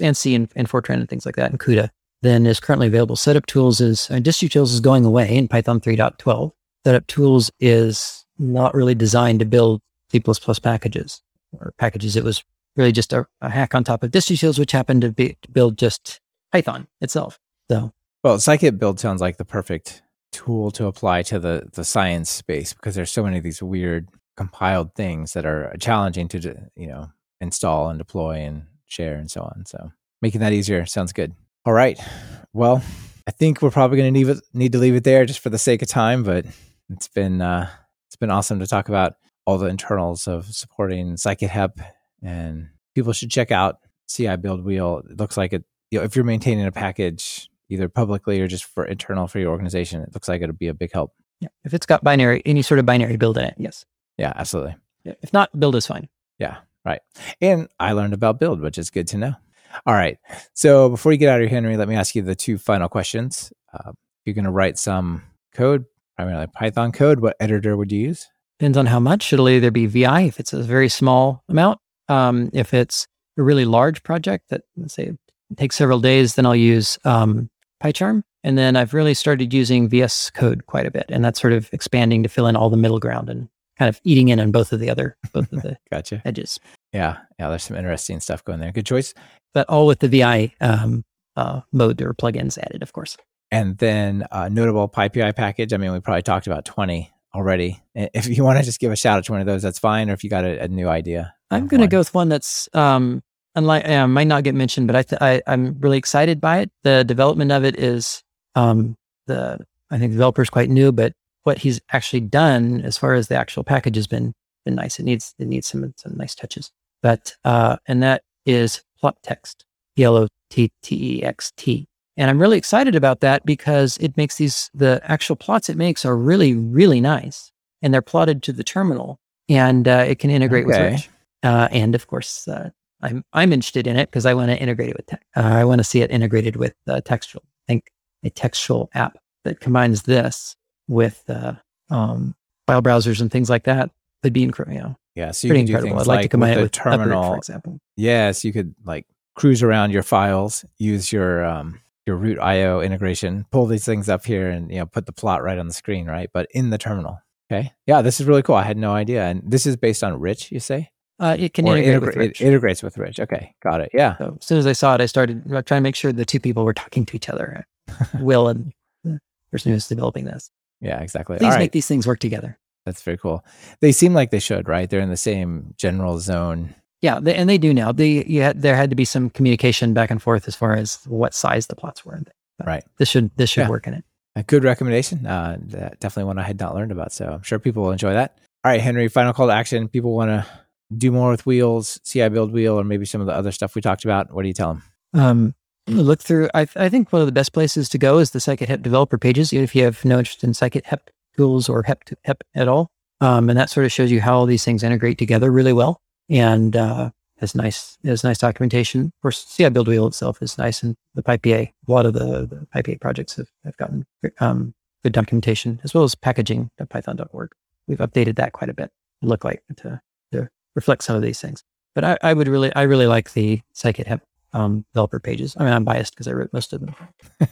and C and, and Fortran and things like that, and CUDA than is currently available. Setup tools is, uh, distutils is going away in Python 3.12. Setup tools is not really designed to build C++ packages or packages. It was really just a, a hack on top of distutils, which happened to, be, to build just Python itself. So, well, scikit build sounds like the perfect tool to apply to the the science space because there's so many of these weird compiled things that are challenging to you know install and deploy and share and so on. So making that easier sounds good. All right. Well, I think we're probably going to need, need to leave it there just for the sake of time, but it's been uh, it's been awesome to talk about all the internals of supporting scikit-hep and people should check out cibuildwheel. It looks like it you know if you're maintaining a package either publicly or just for internal for your organization, it looks like it'll be a big help. Yeah. If it's got binary any sort of binary build in it, yes. Yeah, absolutely. Yeah. If not, build is fine. Yeah, right. And I learned about build, which is good to know. All right. So before you get out of here, Henry, let me ask you the two final questions. Uh, you're going to write some code, primarily Python code. What editor would you use? Depends on how much. It'll either be VI if it's a very small amount. Um, if it's a really large project that, let's say, takes several days, then I'll use um, PyCharm. And then I've really started using VS Code quite a bit, and that's sort of expanding to fill in all the middle ground and kind of eating in on both of the other both of the gotcha edges. Yeah, yeah. There's some interesting stuff going there. Good choice. But all with the VI um, uh, mode or plugins added, of course. And then uh, notable PyPI package. I mean, we probably talked about 20 already. If you want to just give a shout out to one of those, that's fine. Or if you got a, a new idea, I'm going to go with one that's um, unlike uh, might not get mentioned, but I, th- I am really excited by it. The development of it is um, the I think the developer is quite new, but what he's actually done as far as the actual package has been been nice. It needs it needs some some nice touches. But uh, and that is plot text, P L O T T E X T. And I'm really excited about that because it makes these the actual plots it makes are really really nice, and they're plotted to the terminal, and uh, it can integrate okay. with Rich. Uh, and of course, uh, I'm I'm interested in it because I want to integrate it with. Te- uh, I want to see it integrated with uh, textual. I think a textual app that combines this with uh, um, file browsers and things like that would be incredible. You know, yeah, so you can do things I'd like, like to combine it with terminal, for example. Yes, you could like cruise around your files, use your um, your root IO integration, pull these things up here, and you know put the plot right on the screen, right? But in the terminal. Okay, yeah, this is really cool. I had no idea, and this is based on Rich. You say? Uh, it can integrate integra- with Rich. It integrates with Rich. Okay, got it. Yeah. So as soon as I saw it, I started trying to make sure the two people were talking to each other. Will and the person who's developing this. Yeah, exactly. Please make these things work together. That's very cool. They seem like they should, right? They're in the same general zone. Yeah, they, and they do now. They had, there had to be some communication back and forth as far as what size the plots were. right. This should this should yeah. work in it. A good recommendation. Uh, definitely one I had not learned about. So I'm sure people will enjoy that. All right, Henry. Final call to action. People want to do more with wheels, cibuildwheel, or maybe some of the other stuff we talked about. What do you tell them? Um, look through. I, I think one of the best places to go is the Scikit HEP developer pages, even if you have no interest in Scikit HEP tools or HEP, HEP at all. Um, and that sort of shows you how all these things integrate together really well. And uh, has nice has nice documentation. Of course, cibuildwheel itself is nice, and the PyPA. A lot of the, the PyPA projects have, have gotten um, good documentation as well as packaging.python.org. We've updated that quite a bit. Look like to, to reflect some of these things. But I, I would really I really like the Scikit HEP um, developer pages. I mean, I'm biased because I wrote most of them.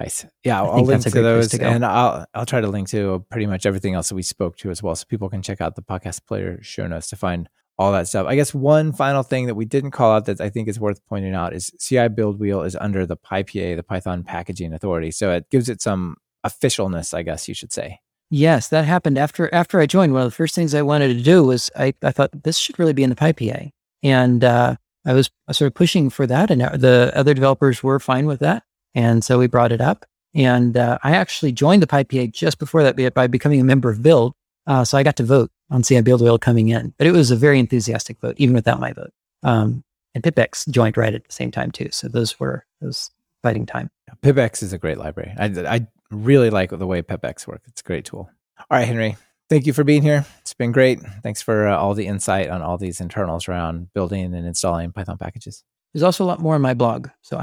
nice. Yeah, I'll, I'll link to those, to and I'll I'll try to link to pretty much everything else that we spoke to as well, so people can check out the podcast player show notes to find all that stuff. I guess one final thing that we didn't call out that I think is worth pointing out is cibuildwheel is under the PyPA, the Python Packaging Authority, so it gives it some officialness, I guess you should say. Yes, that happened after after I joined. One of the first things I wanted to do was I, I thought this should really be in the PyPA, and uh, I was sort of pushing for that, and the other developers were fine with that, and so we brought it up. And uh, I actually joined the PyPA just before that by becoming a member of Build, uh, so I got to vote on cibuildwheel coming in, but it was a very enthusiastic vote, even without my vote. Um, and PipX joined right at the same time too, so those were those fighting time. PipX is a great library. I, I really like the way PipX works. It's a great tool. All right, Henry, thank you for being here. It's been great. Thanks for uh, all the insight on all these internals around building and installing Python packages. There's also a lot more on my blog. So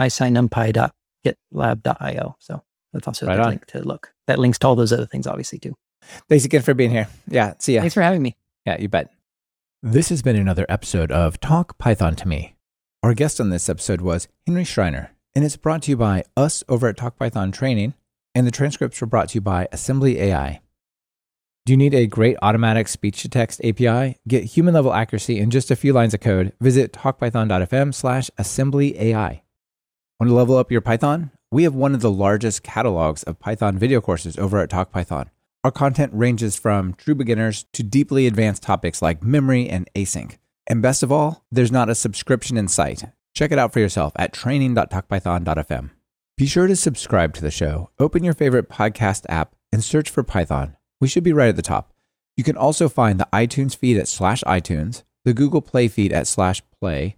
iscinumpy.gitlab.io. So that's also right a link to look. That links to all those other things, obviously, too. Thanks again for being here. Yeah, see ya. Thanks for having me. Yeah, you bet. This has been another episode of Talk Python to Me. Our guest on this episode was Henry Schreiner, and it's brought to you by us over at Talk Python Training, and the transcripts were brought to you by Assembly AI. Do you need a great automatic speech to text API? Get human level accuracy in just a few lines of code. Visit talkpython.fm slash assembly AI. Want to level up your Python? We have one of the largest catalogs of Python video courses over at TalkPython. Our content ranges from true beginners to deeply advanced topics like memory and async. And best of all, there's not a subscription in sight. Check it out for yourself at training.talkpython.fm. Be sure to subscribe to the show, open your favorite podcast app, and search for Python we should be right at the top. You can also find the iTunes feed at slash iTunes, the Google Play feed at slash play,